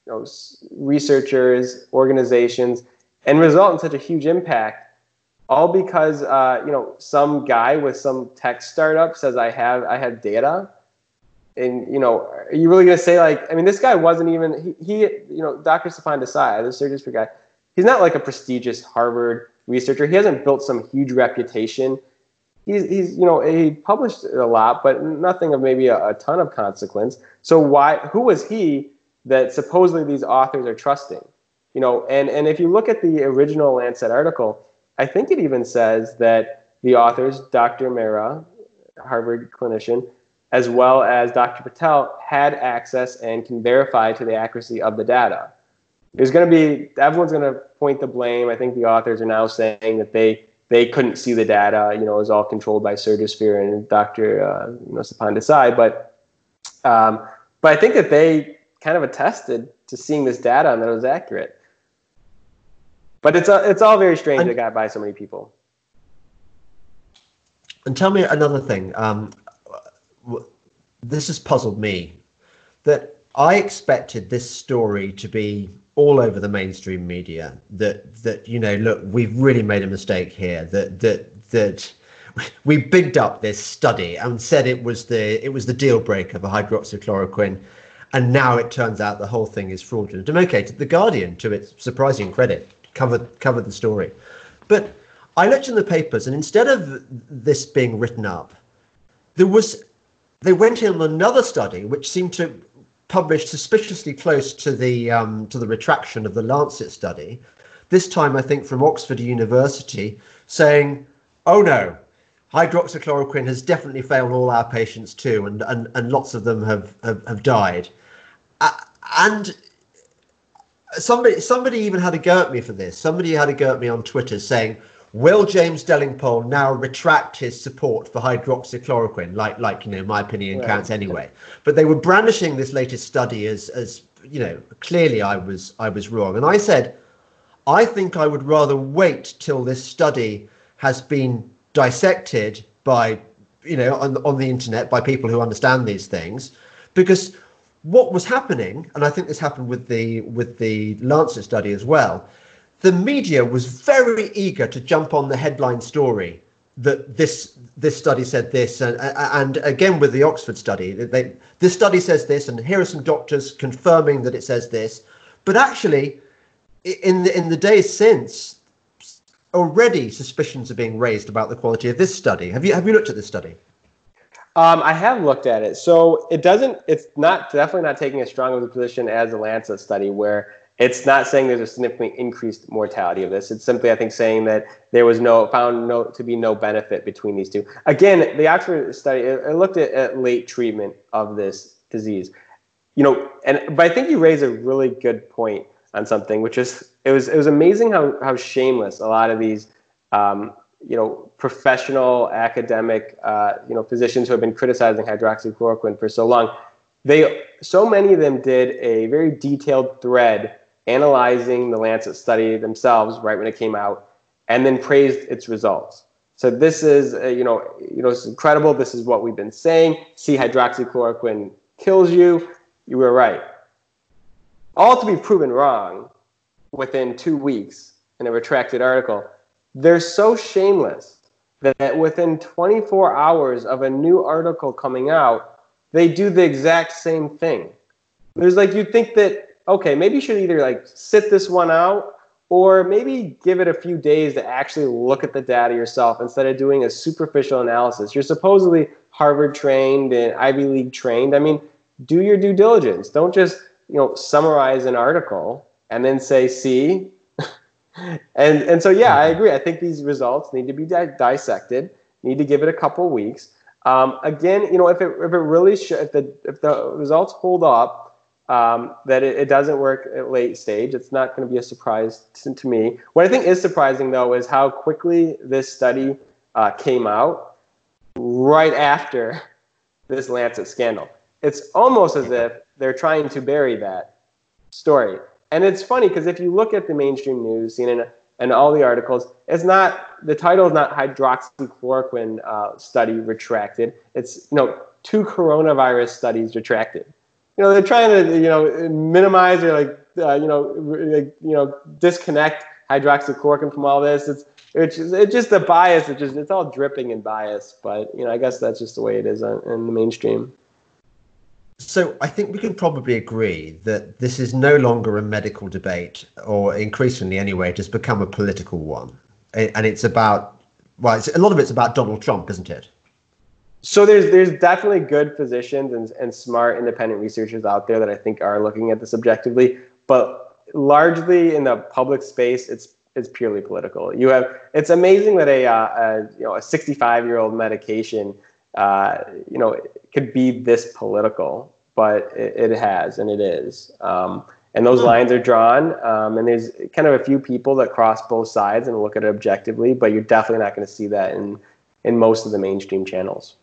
you know, researchers, organizations, and result in such a huge impact all because uh, you know some guy with some tech startup says I have I have data, and you know are you really gonna say like I mean this guy wasn't even he, he you know Dr. Stefan Desai the Surgisphere guy he's not like a prestigious Harvard researcher he hasn't built some huge reputation he's he's you know he published a lot but nothing of maybe a, a ton of consequence so why who was he that supposedly these authors are trusting you know and and if you look at the original Lancet article I think it even says that the authors, Dr. Mehra, Harvard clinician, as well as Dr. Patel, had access and can verify to the accuracy of the data. There's going to be everyone's going to point the blame. I think the authors are now saying that they they couldn't see the data. You know, it was all controlled by Surgisphere and Dr. Uh, you know, Desai. But um, but I think that they kind of attested to seeing this data and that it was accurate. But it's a, it's all very strange and, it got by so many people. And tell me another thing. Um, this has puzzled me. That I expected this story to be all over the mainstream media. That that you know, look, we've really made a mistake here. That that that we bigged up this study and said it was the it was the deal breaker for hydroxychloroquine and now it turns out the whole thing is fraudulent. And okay, the Guardian, to its surprising credit, covered covered the story. But I looked in the papers, and instead of this being written up, there was they went in another study which seemed to publish suspiciously close to the um, to the retraction of the Lancet study. This time, I think from Oxford University, saying, "Oh no, hydroxychloroquine has definitely failed all our patients too, and and, and lots of them have have, have died." Uh, and somebody somebody even had a go at me for this. Somebody had a go at me on Twitter saying, "Will James Delingpole now retract his support for hydroxychloroquine?" Like like you know, my opinion counts anyway. But they were brandishing this latest study as as you know, clearly I was I was wrong, and I said, I think I would rather wait till this study has been dissected by you know on on the internet by people who understand these things, because what was happening, and I think this happened with the with the Lancet study as well, the media was very eager to jump on the headline story that this this study said this, and and again with the Oxford study, they, this study says this, and here are some doctors confirming that it says this, but actually, in the in the days since, already suspicions are being raised about the quality of this study. Have you have you looked at this study? Um, I have looked at it. So it doesn't, it's not definitely not taking as strong of a position as the Lancet study, where it's not saying there's a significantly increased mortality of this. It's simply, I think, saying that there was no, found no, to be no benefit between these two. Again, the Oxford study, it, it looked at, at late treatment of this disease. You know, and, but I think you raise a really good point on something, which is, it was, it was amazing how, how shameless a lot of these, um, you know, professional academic, uh, you know, physicians who have been criticizing hydroxychloroquine for so long, they so many of them did a very detailed thread analyzing the Lancet study themselves right when it came out, and then praised its results. So this is, uh, you know, you know, it's incredible. This is what we've been saying. See, hydroxychloroquine kills you. You were right. All to be proven wrong within two weeks in a retracted article they're so shameless that within 24 hours of a new article coming out, they do the exact same thing. There's like, you'd think that, okay, maybe you should either like sit this one out or maybe give it a few days to actually look at the data yourself instead of doing a superficial analysis. You're supposedly Harvard trained and Ivy League trained. I mean, do your due diligence. Don't just, you know, summarize an article and then say, see, and and so yeah, I agree. I think these results need to be di- dissected. Need to give it a couple weeks. Um, again, you know, if it if it really sh- if the if the results hold up, um, that it, it, doesn't work at late stage, it's not going to be a surprise to, to, me. What I think is surprising though is how quickly this study uh, came out right after this Lancet scandal. It's almost as if they're trying to bury that story. And it's funny because if you look at the mainstream news, CNN, and all the articles. It's not the title is not hydroxychloroquine uh, study retracted. It's you know two coronavirus studies retracted. You know they're trying to you know minimize or like uh, you know like, you know disconnect hydroxychloroquine from all this. It's it's just, it's just a bias. It's just it's all dripping in bias. But you know I guess that's just the way it is in the mainstream. So I think we can probably agree that this is no longer a medical debate, or increasingly anyway, it has become a political one, and it's about well, it's, a lot of it's about Donald Trump, isn't it? So there's there's definitely good physicians and, and smart independent researchers out there that I think are looking at this objectively, but largely in the public space, it's it's purely political. You have it's amazing that a, uh, a you know a 65 year old medication uh, you know, could be this political, but it, it has and it is. Um, and those hmm. lines are drawn, um, and there's kind of a few people that cross both sides and look at it objectively, but you're definitely not going to see that in in most of the mainstream channels.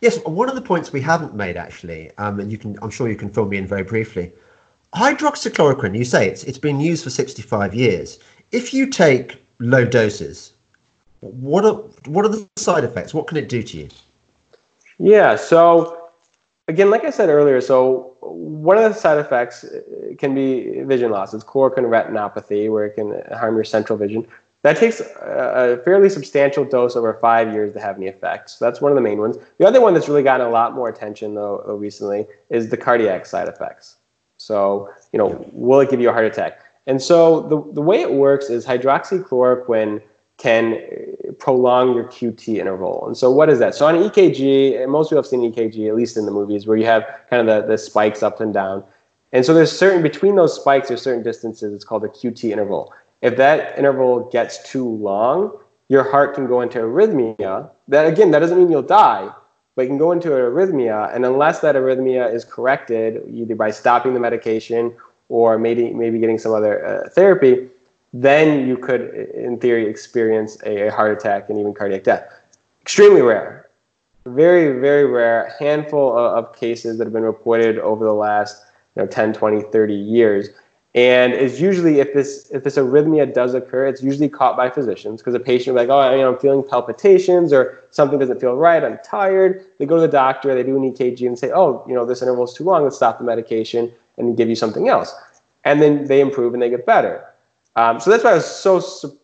Yes, one of the points we haven't made actually, um, and you can, I'm sure you can fill me in very briefly. Hydroxychloroquine, you say it's it's been used for 65 years. If you take low doses, what are what are the side effects? What can it do to you? Yeah, so again, like I said earlier, so one of the side effects uh, can be vision loss. It's chloroquine retinopathy, where it can harm your central vision. That takes a fairly substantial dose over five years to have any effects. So that's one of the main ones. The other one that's really gotten a lot more attention though recently is the cardiac side effects. So, you know, will it give you a heart attack? And so the, the way it works is hydroxychloroquine can uh, prolong your QT interval. And so what is that? So on EKG, and most people have seen EKG, at least in the movies, where you have kind of the, the spikes up and down. And so there's certain, between those spikes, there's certain distances, it's called a QT interval. If that interval gets too long, your heart can go into arrhythmia. That again, that doesn't mean you'll die, but you can go into an arrhythmia. And unless that arrhythmia is corrected, either by stopping the medication or maybe, maybe getting some other uh, therapy, then you could, in theory, experience a, a heart attack and even cardiac death. Extremely rare, very, very rare. Handful of, of, cases that have been reported over the last you know, 10, 20, 30 years. And it's usually if this if this arrhythmia does occur, it's usually caught by physicians because a patient like, oh, I'm feeling palpitations or something doesn't feel right, I'm tired. They go to the doctor, they do an EKG and say, oh, you know, this interval is too long, let's stop the medication and give you something else. And then they improve and they get better. Um, so that's why it was so su-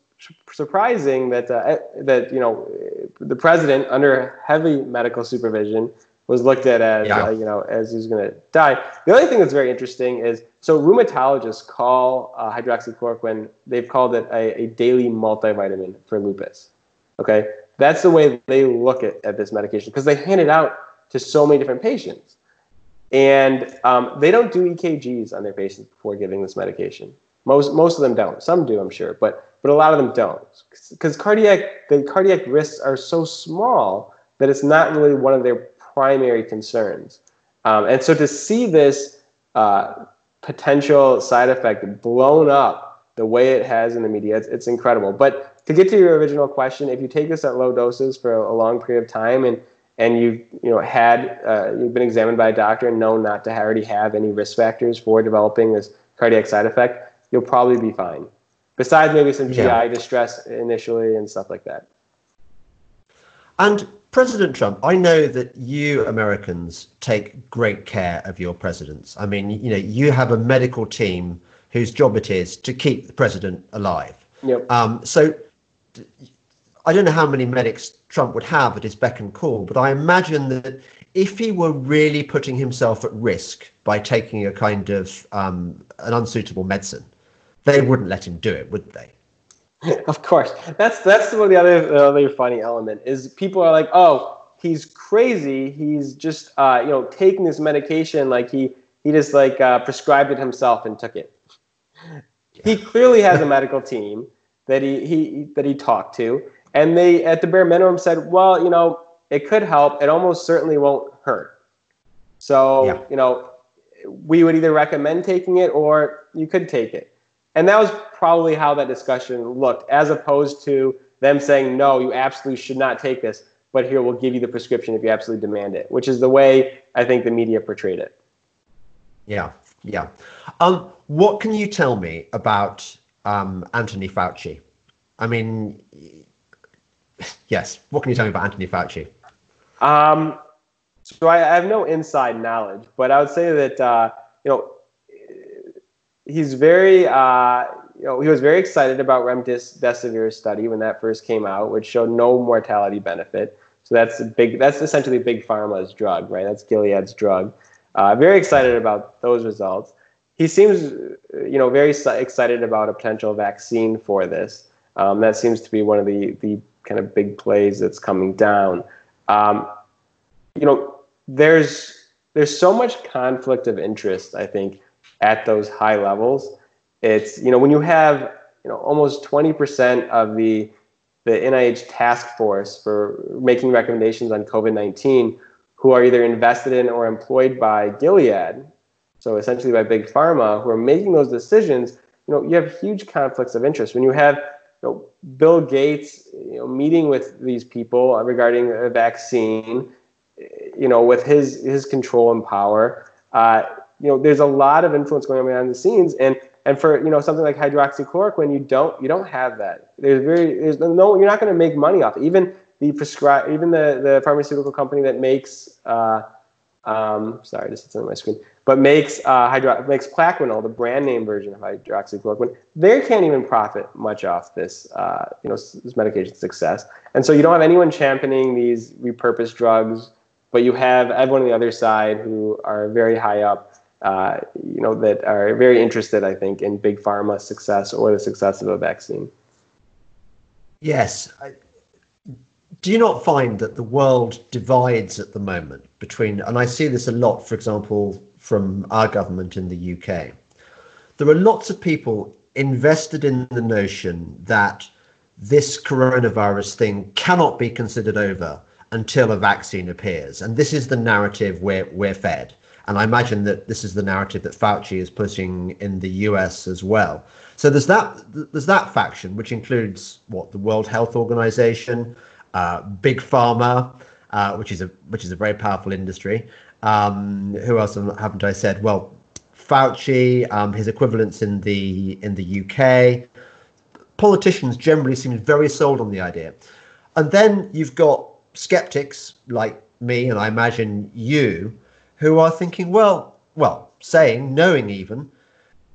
surprising that uh, that you know the president, under heavy medical supervision, was looked at as yeah. uh, you know as he's going to die. The other thing that's very interesting is so rheumatologists call uh, hydroxychloroquine. They've called it a, a, daily multivitamin for lupus. Okay, that's the way they look at, at this medication because they hand it out to so many different patients, and um, they don't do EKGs on their patients before giving this medication. Most most of them don't. Some do, I'm sure, but but a lot of them don't because cardiac the cardiac risks are so small that it's not really one of their primary concerns. Um, and so to see this uh, potential side effect blown up the way it has in the media, it's, it's incredible. But to get to your original question, if you take this at low doses for a long period of time and and you've you know had uh, you've been examined by a doctor and known not to already have any risk factors for developing this cardiac side effect, you'll probably be fine. Besides maybe some GI yeah. distress initially and stuff like that. And President Trump, I know that you Americans take great care of your presidents. I mean, you know, you have a medical team whose job it is to keep the president alive. Yep. Um, so I don't know how many medics Trump would have at his beck and call, but I imagine that if he were really putting himself at risk by taking a kind of um, an unsuitable medicine, they wouldn't let him do it, would they? of course. That's that's the other other funny element is people are like, oh, he's crazy. He's just uh, you know taking this medication like he he just like uh, prescribed it himself and took it. He clearly has a medical team that he, he that he talked to, and they at the bare minimum said, well, you know, it could help. It almost certainly won't hurt. So, yeah. you know, we would either recommend taking it or you could take it. And that was probably how that discussion looked, as opposed to them saying, no, you absolutely should not take this, but here we'll give you the prescription if you absolutely demand it, which is the way I think the media portrayed it. Yeah, yeah. Um, what can you tell me about um, Anthony Fauci? I mean, yes, what can you tell me about Anthony Fauci? Um, so I, I have no inside knowledge, but I would say that uh, you know he's very uh, you know he was very excited about remdesivir study when that first came out, which showed no mortality benefit. So that's a big that's essentially big pharma's drug, right? That's Gilead's drug. Uh, very excited about those results. He seems you know very excited about a potential vaccine for this. Um, that seems to be one of the the kind of big plays that's coming down. Um, you know, there's there's so much conflict of interest. I think at those high levels, it's you know when you have you know almost 20% of the the NIH task force for making recommendations on COVID-19 who are either invested in or employed by Gilead, so essentially by big pharma, who are making those decisions. You know, you have huge conflicts of interest when you have you know, Bill Gates, you know, meeting with these people regarding a vaccine, you know, with his his control and power. Uh, you know, there's a lot of influence going on behind the scenes, and and for you know something like hydroxychloroquine, you don't you don't have that. There's very there's no you're not going to make money off it. Even the prescribe even the the pharmaceutical company that makes uh, um, sorry, this is on my screen but makes uh, hydro- makes Plaquenil, the brand name version of hydroxychloroquine. They can't even profit much off this, uh, you know, this medication success. And so you don't have anyone championing these repurposed drugs, but you have everyone on the other side who are very high up, uh, you know, that are very interested, I think, in big pharma success or the success of a vaccine. Yes. I, do you not find that the world divides at the moment between, and I see this a lot, for example, from our government in the UK. There are lots of people invested in the notion that this coronavirus thing cannot be considered over until a vaccine appears. And this is the narrative we're, we're fed. And I imagine that this is the narrative that Fauci is pushing in the US as well. So there's that there's that faction, which includes what the World Health Organization, uh, Big Pharma, uh, which is a which is a very powerful industry, um, who else haven't I said? Well, Fauci, um, his equivalents in the in the UK. Politicians generally seem very sold on the idea, and then you've got skeptics like me, and I imagine you, who are thinking, well, well, saying, knowing even,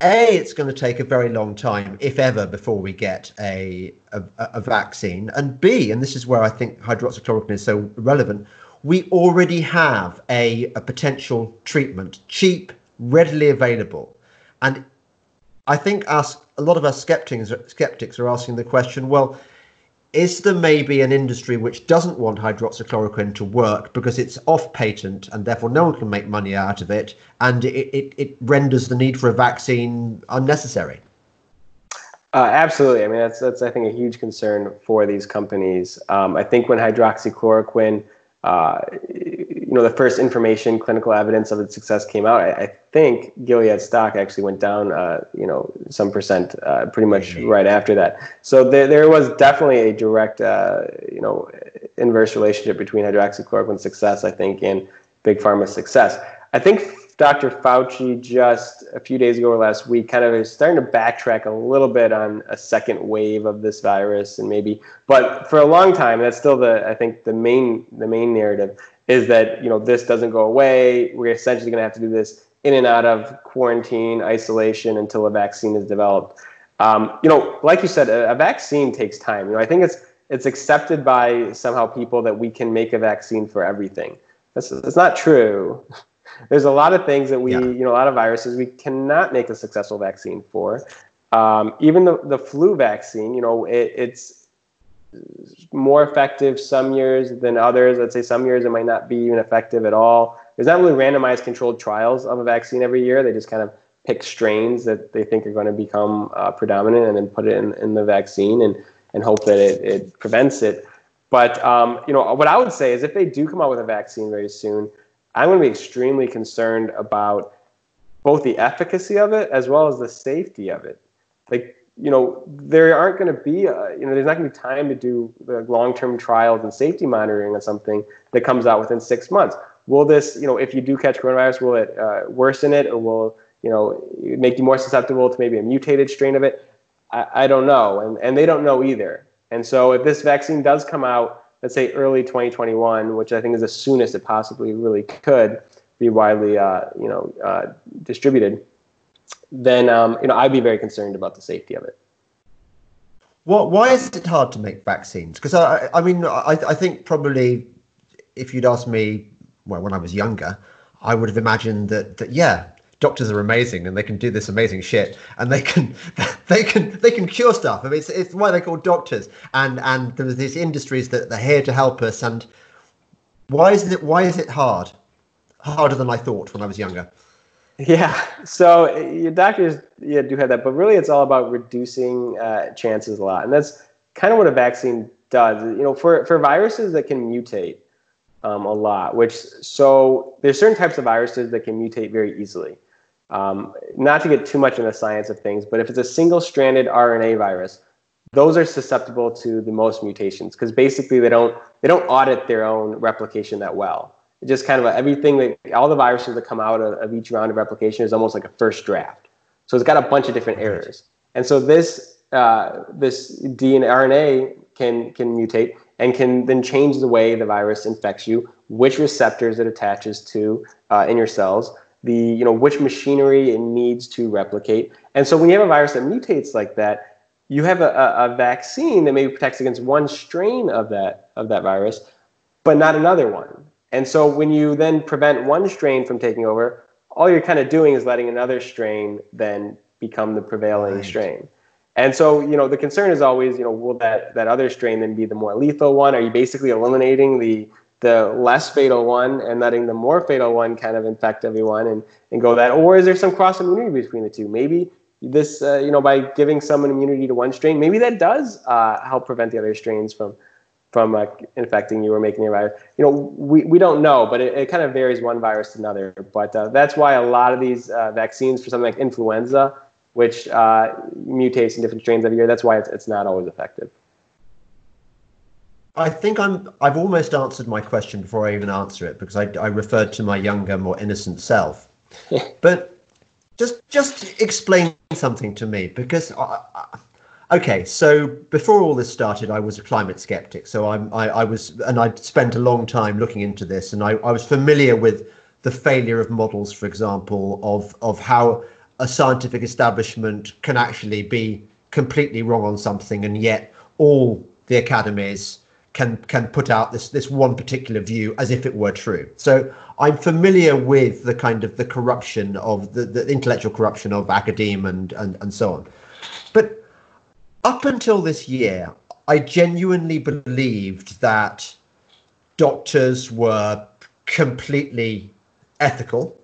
a, it's going to take a very long time, if ever, before we get a, a, a vaccine. And B, and this is where I think hydroxychloroquine is so relevant, we already have a, a potential treatment, cheap, readily available. And I think us, a lot of us skeptics, skeptics are asking the question, well, is there maybe an industry which doesn't want hydroxychloroquine to work because it's off patent and therefore no one can make money out of it and it, it, it renders the need for a vaccine unnecessary? Uh, absolutely. I mean, that's, that's, I think, a huge concern for these companies. Um, I think when hydroxychloroquine uh, know, the first information, clinical evidence of its success came out, I, I think Gilead stock actually went down, uh, you know, some percent uh, pretty much mm-hmm. right after that. So there, there was definitely a direct, uh, you know, inverse relationship between hydroxychloroquine success, I think, and big pharma success. I think Dr. Fauci just a few days ago or last week kind of is starting to backtrack a little bit on a second wave of this virus and maybe but for a long time that's still the I think the main the main narrative is that you know this doesn't go away. We're essentially going to have to do this in and out of quarantine isolation until a vaccine is developed. Um, you know like you said a, a vaccine takes time. You know I think it's it's accepted by somehow people that we can make a vaccine for everything. That's, that's not true. There's a lot of things that we, yeah. you know, a lot of viruses we cannot make a successful vaccine for. Um, even the, the flu vaccine, you know, it, it's more effective some years than others. Let's say some years it might not be even effective at all. There's not really randomized controlled trials of a vaccine every year. They just kind of pick strains that they think are going to become uh, predominant and then put it in, in the vaccine and, and hope that it, it prevents it. But um, you know, what I would say is if they do come out with a vaccine very soon, I'm going to be extremely concerned about both the efficacy of it as well as the safety of it. Like, you know, there aren't going to be, a, you know, there's not going to be time to do the long-term trials and safety monitoring on something that comes out within six months. Will this, you know, if you do catch coronavirus, will it uh, worsen it, or will, you know, make you more susceptible to maybe a mutated strain of it? I, I don't know, and and they don't know either. And so, if this vaccine does come out, let's say early 2021, which I think is the soonest it possibly really could be widely, uh, you know, uh, distributed, then um, you know I'd be very concerned about the safety of it. What? Why is it hard to make vaccines? Because I, I mean, I, I think probably if you'd asked me, well, when I was younger, I would have imagined that that yeah, doctors are amazing and they can do this amazing shit and they can they can they can cure stuff. I mean, it's, it's why they're called doctors and and there's these industries that they're here to help us. And why is it why is it hard? Harder than I thought when I was younger. Yeah, so your doctors yeah do have that, but really it's all about reducing uh, chances a lot, and that's kind of what a vaccine does. You know, for for viruses that can mutate um, a lot, which so there's certain types of viruses that can mutate very easily. Um, not to get too much in the science of things, but if it's a single-stranded RNA virus, those are susceptible to the most mutations because basically they don't they don't audit their own replication that well. Just kind of a, everything that all the viruses that come out of, of each round of replication is almost like a first draft. So it's got a bunch of different errors, and so this uh, this DNA RNA can can mutate and can then change the way the virus infects you, which receptors it attaches to uh, in your cells, the you know which machinery it needs to replicate. And so when you have a virus that mutates like that, you have a, a, a vaccine that maybe protects against one strain of that of that virus, but not another one. And so when you then prevent one strain from taking over, all you're kind of doing is letting another strain then become the prevailing right. strain. And so, you know, the concern is always, you know, will that, that other strain then be the more lethal one? Are you basically eliminating the the less fatal one and letting the more fatal one kind of infect everyone and, and go that? Or is there some cross immunity between the two? Maybe this, uh, you know, by giving someone immunity to one strain, maybe that does uh, help prevent the other strains from from uh, infecting you or making your virus. You know, we, we don't know, but it, it kind of varies one virus to another. But uh, that's why a lot of these uh, vaccines for something like influenza, which uh, mutates in different strains every year, that's why it's, it's not always effective. I think I'm. I've almost answered my question before I even answer it because I, I referred to my younger, more innocent self. but just just explain something to me because I, I, Okay, so before all this started, I was a climate skeptic. So I'm, I, I was, and I'd spent a long time looking into this, and I, I was familiar with the failure of models, for example, of of how a scientific establishment can actually be completely wrong on something, and yet all the academies can can put out this this one particular view as if it were true. So I'm familiar with the kind of the corruption of the, the intellectual corruption of academia and, and and so on. But up until this year, I genuinely believed that doctors were completely ethical,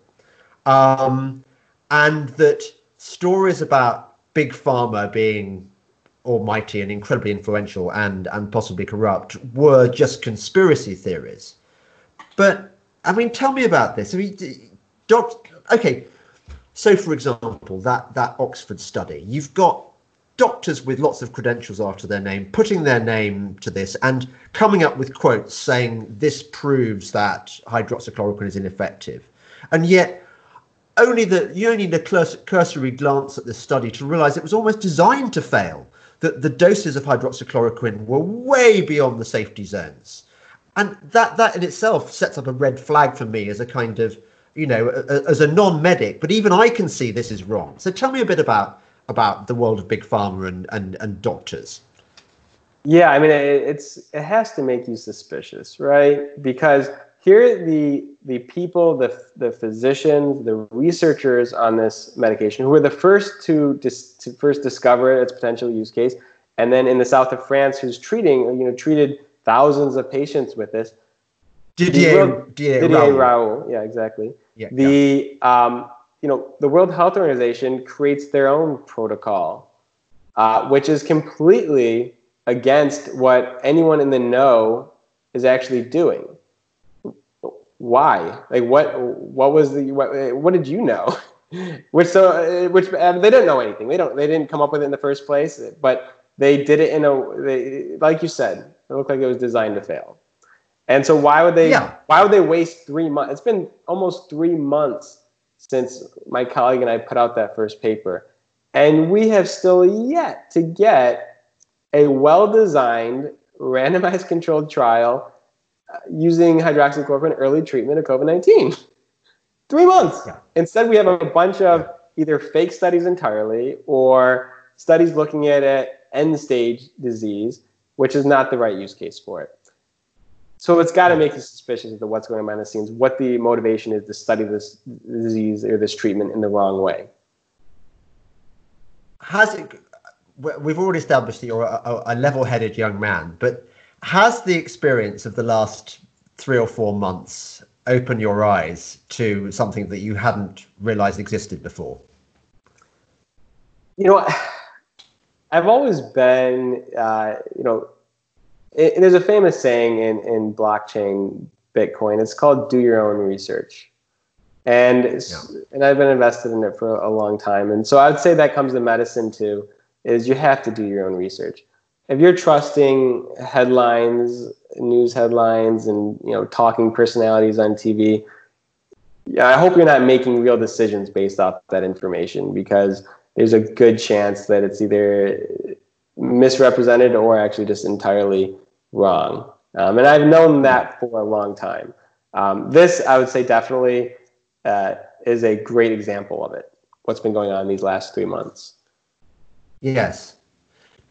um, and that stories about big pharma being almighty and incredibly influential and and possibly corrupt were just conspiracy theories. But I mean, tell me about this. I mean, doc. Okay, so for example, that that Oxford study, you've got doctors with lots of credentials after their name putting their name to this and coming up with quotes saying this proves that hydroxychloroquine is ineffective. And yet, only the you only need a cursory glance at this study to realize it was almost designed to fail. That the doses of hydroxychloroquine were way beyond the safety zones, and that that in itself sets up a red flag for me as a kind of you know as a non-medic. But even I can see this is wrong. So tell me a bit about about the world of big pharma and and, and doctors. Yeah, I mean it, it's it has to make you suspicious, right? Because here the the people, the the physicians, the researchers on this medication, who were the first to dis, to first discover its potential use case, and then in the south of France, who's treating you know treated thousands of patients with this. Didier, Didier, Didier Raoult. Raoult. Yeah, exactly. Yeah, the yeah. um, you know, the World Health Organization creates their own protocol, uh, which is completely against what anyone in the know is actually doing. Why? Like what? What was the? What, what did you know? which so which um, they didn't know anything. They don't. They didn't come up with it in the first place. But they did it in a. They, like you said, it looked like it was designed to fail. And so why would they? Yeah. Why would they waste three months? It's been almost three months since my colleague and I put out that first paper, and we have still yet to get a well-designed, randomized controlled trial uh, using hydroxychloroquine early treatment of COVID-19. Three months. Yeah. Instead, we have a bunch of either fake studies entirely or studies looking at end stage disease, which is not the right use case for it. So it's got to make you suspicious of what's going on behind the scenes, what the motivation is to study this disease or this treatment in the wrong way. Has it? We've already established that you're a, a level-headed young man, but has the experience of the last three or four months opened your eyes to something that you hadn't realized existed before? You know, I've always been, uh, you know, it, there's a famous saying in, in blockchain Bitcoin. It's called "Do your own research," and yeah. and I've been invested in it for a long time. And so I'd say that comes to medicine too. Is you have to do your own research. If you're trusting headlines, news headlines, and you know talking personalities on TV, yeah, I hope you're not making real decisions based off that information because there's a good chance that it's either misrepresented or actually just entirely wrong. Um, and I've known that for a long time. Um, this, I would say, definitely uh, is a great example of it. What's been going on these last three months? Yes.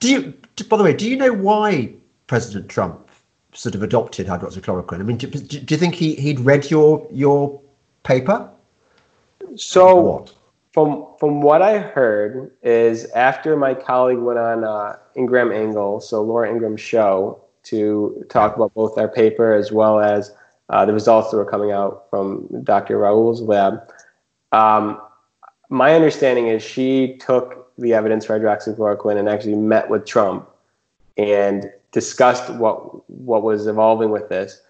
Do you? By the way, do you know why President Trump sort of adopted hydroxychloroquine? I mean, do, do you think he he'd read your your paper? So what? from from what I heard is after my colleague went on uh, Ingraham Angle, so Laura Ingraham's show, to talk about both our paper as well as uh, the results that were coming out from Dr. Raoult's lab. Um, my understanding is she took the evidence for hydroxychloroquine and actually met with Trump and discussed what what was evolving with this.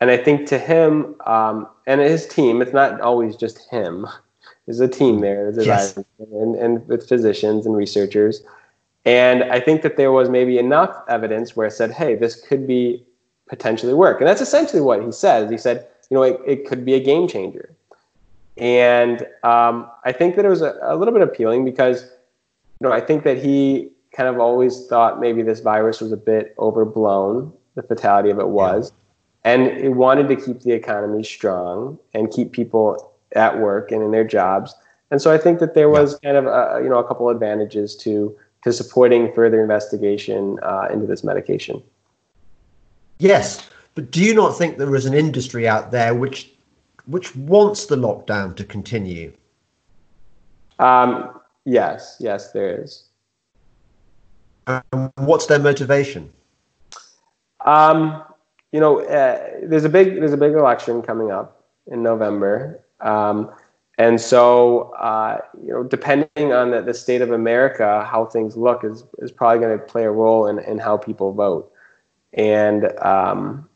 And I think to him um, and his team, it's not always just him. There's a team there, yes. and, and with physicians and researchers and I think that there was maybe enough evidence where it said, hey, this could be potentially work. And that's essentially what he says. He said, you know, it, it could be a game changer. And um, I think that it was a, a little bit appealing because, you know, I think that he kind of always thought maybe this virus was a bit overblown, the fatality of it was. Yeah. And he wanted to keep the economy strong and keep people at work and in their jobs. And so I think that there was yeah. kind of a, you know a couple advantages to to supporting further investigation uh, into this medication. Yes, but do you not think there is an industry out there which which wants the lockdown to continue? Um, yes, yes, there is. Um, what's their motivation? Um, you know, uh, there's a big there's a big election coming up in November. Um, and so, uh, you know, depending on the, the state of America, how things look is, is probably going to play a role in, in how people vote. And, um,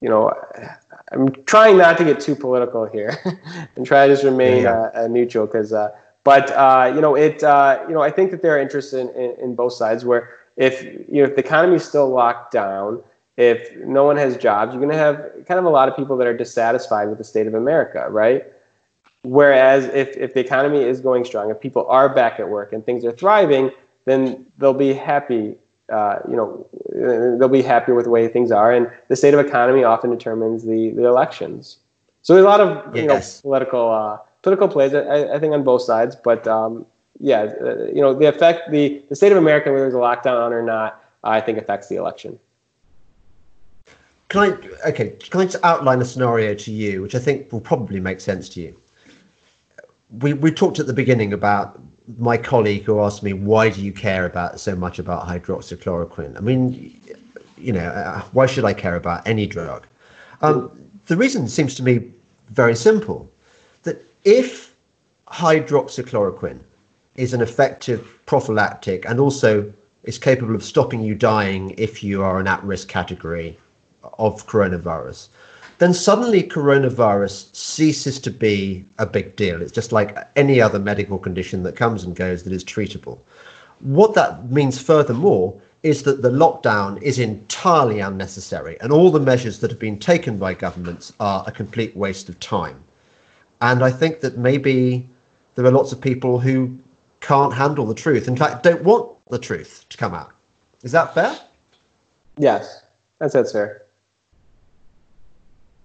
you know, I'm trying not to get too political here and try to just remain yeah. uh, neutral because, uh, but, uh, you know, it, uh, you know, I think that there are interests in, in, in both sides where if, you know, if the economy is still locked down, if no one has jobs, you're going to have kind of a lot of people that are dissatisfied with the state of America, right? Whereas if, if the economy is going strong, if people are back at work and things are thriving, then they'll be happy. Uh, you know, they'll be happier with the way things are, and the state of economy often determines the, the elections. So there's a lot of you know political uh, political plays, I, I, think, on both sides. But um, yeah, uh, you know, the effect the the state of America, whether there's a lockdown or not, I think affects the election. Can I okay? Can I just outline a scenario to you, which I think will probably make sense to you? We we talked at the beginning about my colleague who asked me why do you care about so much about hydroxychloroquine? I mean you know uh, why should i care about any drug? Um, the reason seems to me very simple that if hydroxychloroquine is an effective prophylactic and also is capable of stopping you dying if you are an at-risk category of coronavirus, then suddenly coronavirus ceases to be a big deal. It's just like any other medical condition that comes and goes that is treatable. What that means, furthermore, is that the lockdown is entirely unnecessary and all the measures that have been taken by governments are a complete waste of time. And I think that maybe there are lots of people who can't handle the truth. In fact, don't want the truth to come out. Is that fair? Yes, that's that's fair.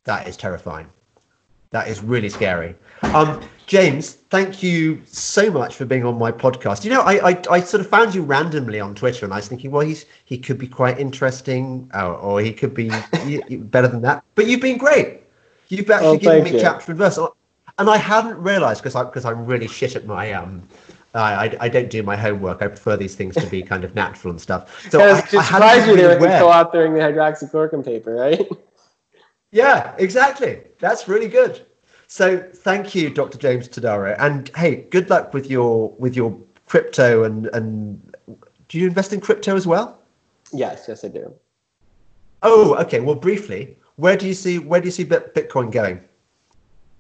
That is terrifying. That is really scary. Um, James, thank you so much for being on my podcast. You know, I, I, I sort of found you randomly on Twitter, and I was thinking, well, he's he could be quite interesting, or, or he could be better than that. But you've been great. You've actually oh, given me you. chapter and verse, and I hadn't realised because I because I'm really shit at my um. I, I don't do my homework. I prefer these things to be kind of natural and stuff. So I, I surprised you there with the co-authoring the hydroxychloroquine paper, right? Yeah, exactly. That's really good. So thank you, Dr. James Todaro, and hey, good luck with your with your crypto and and do you invest in crypto as well? Yes, yes, I do. Oh, okay. Well, briefly, where do you see where do you see Bitcoin going?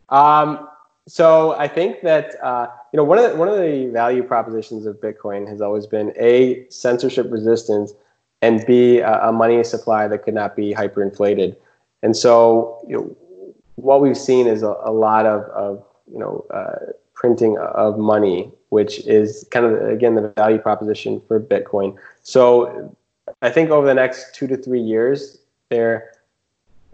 Um, so I think that uh, you know one of the, one of the value propositions of Bitcoin has always been a censorship resistance and b a money supply that could not be hyperinflated. And so you know, what we've seen is a, a lot of, of you know uh, printing of money, which is kind of again the value proposition for Bitcoin. So I think over the next two to three years, there,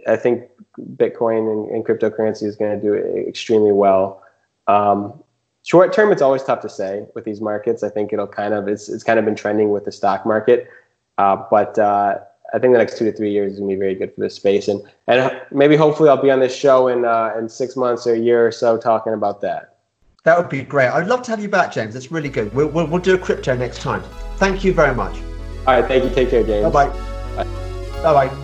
I think Bitcoin and, and cryptocurrency is going to do extremely well. Um, short term, it's always tough to say with these markets. I think it'll kind of it's it's kind of been trending with the stock market, uh, but uh, I think the next two to three years is gonna be very good for this space, and and maybe hopefully I'll be on this show in uh, in six months or a year or so talking about that. That would be great. I'd love to have you back, James. That's really good. We'll, we'll, we'll do a crypto next time. Thank you very much. All right. Thank you. Take care, James. Bye bye. Bye bye.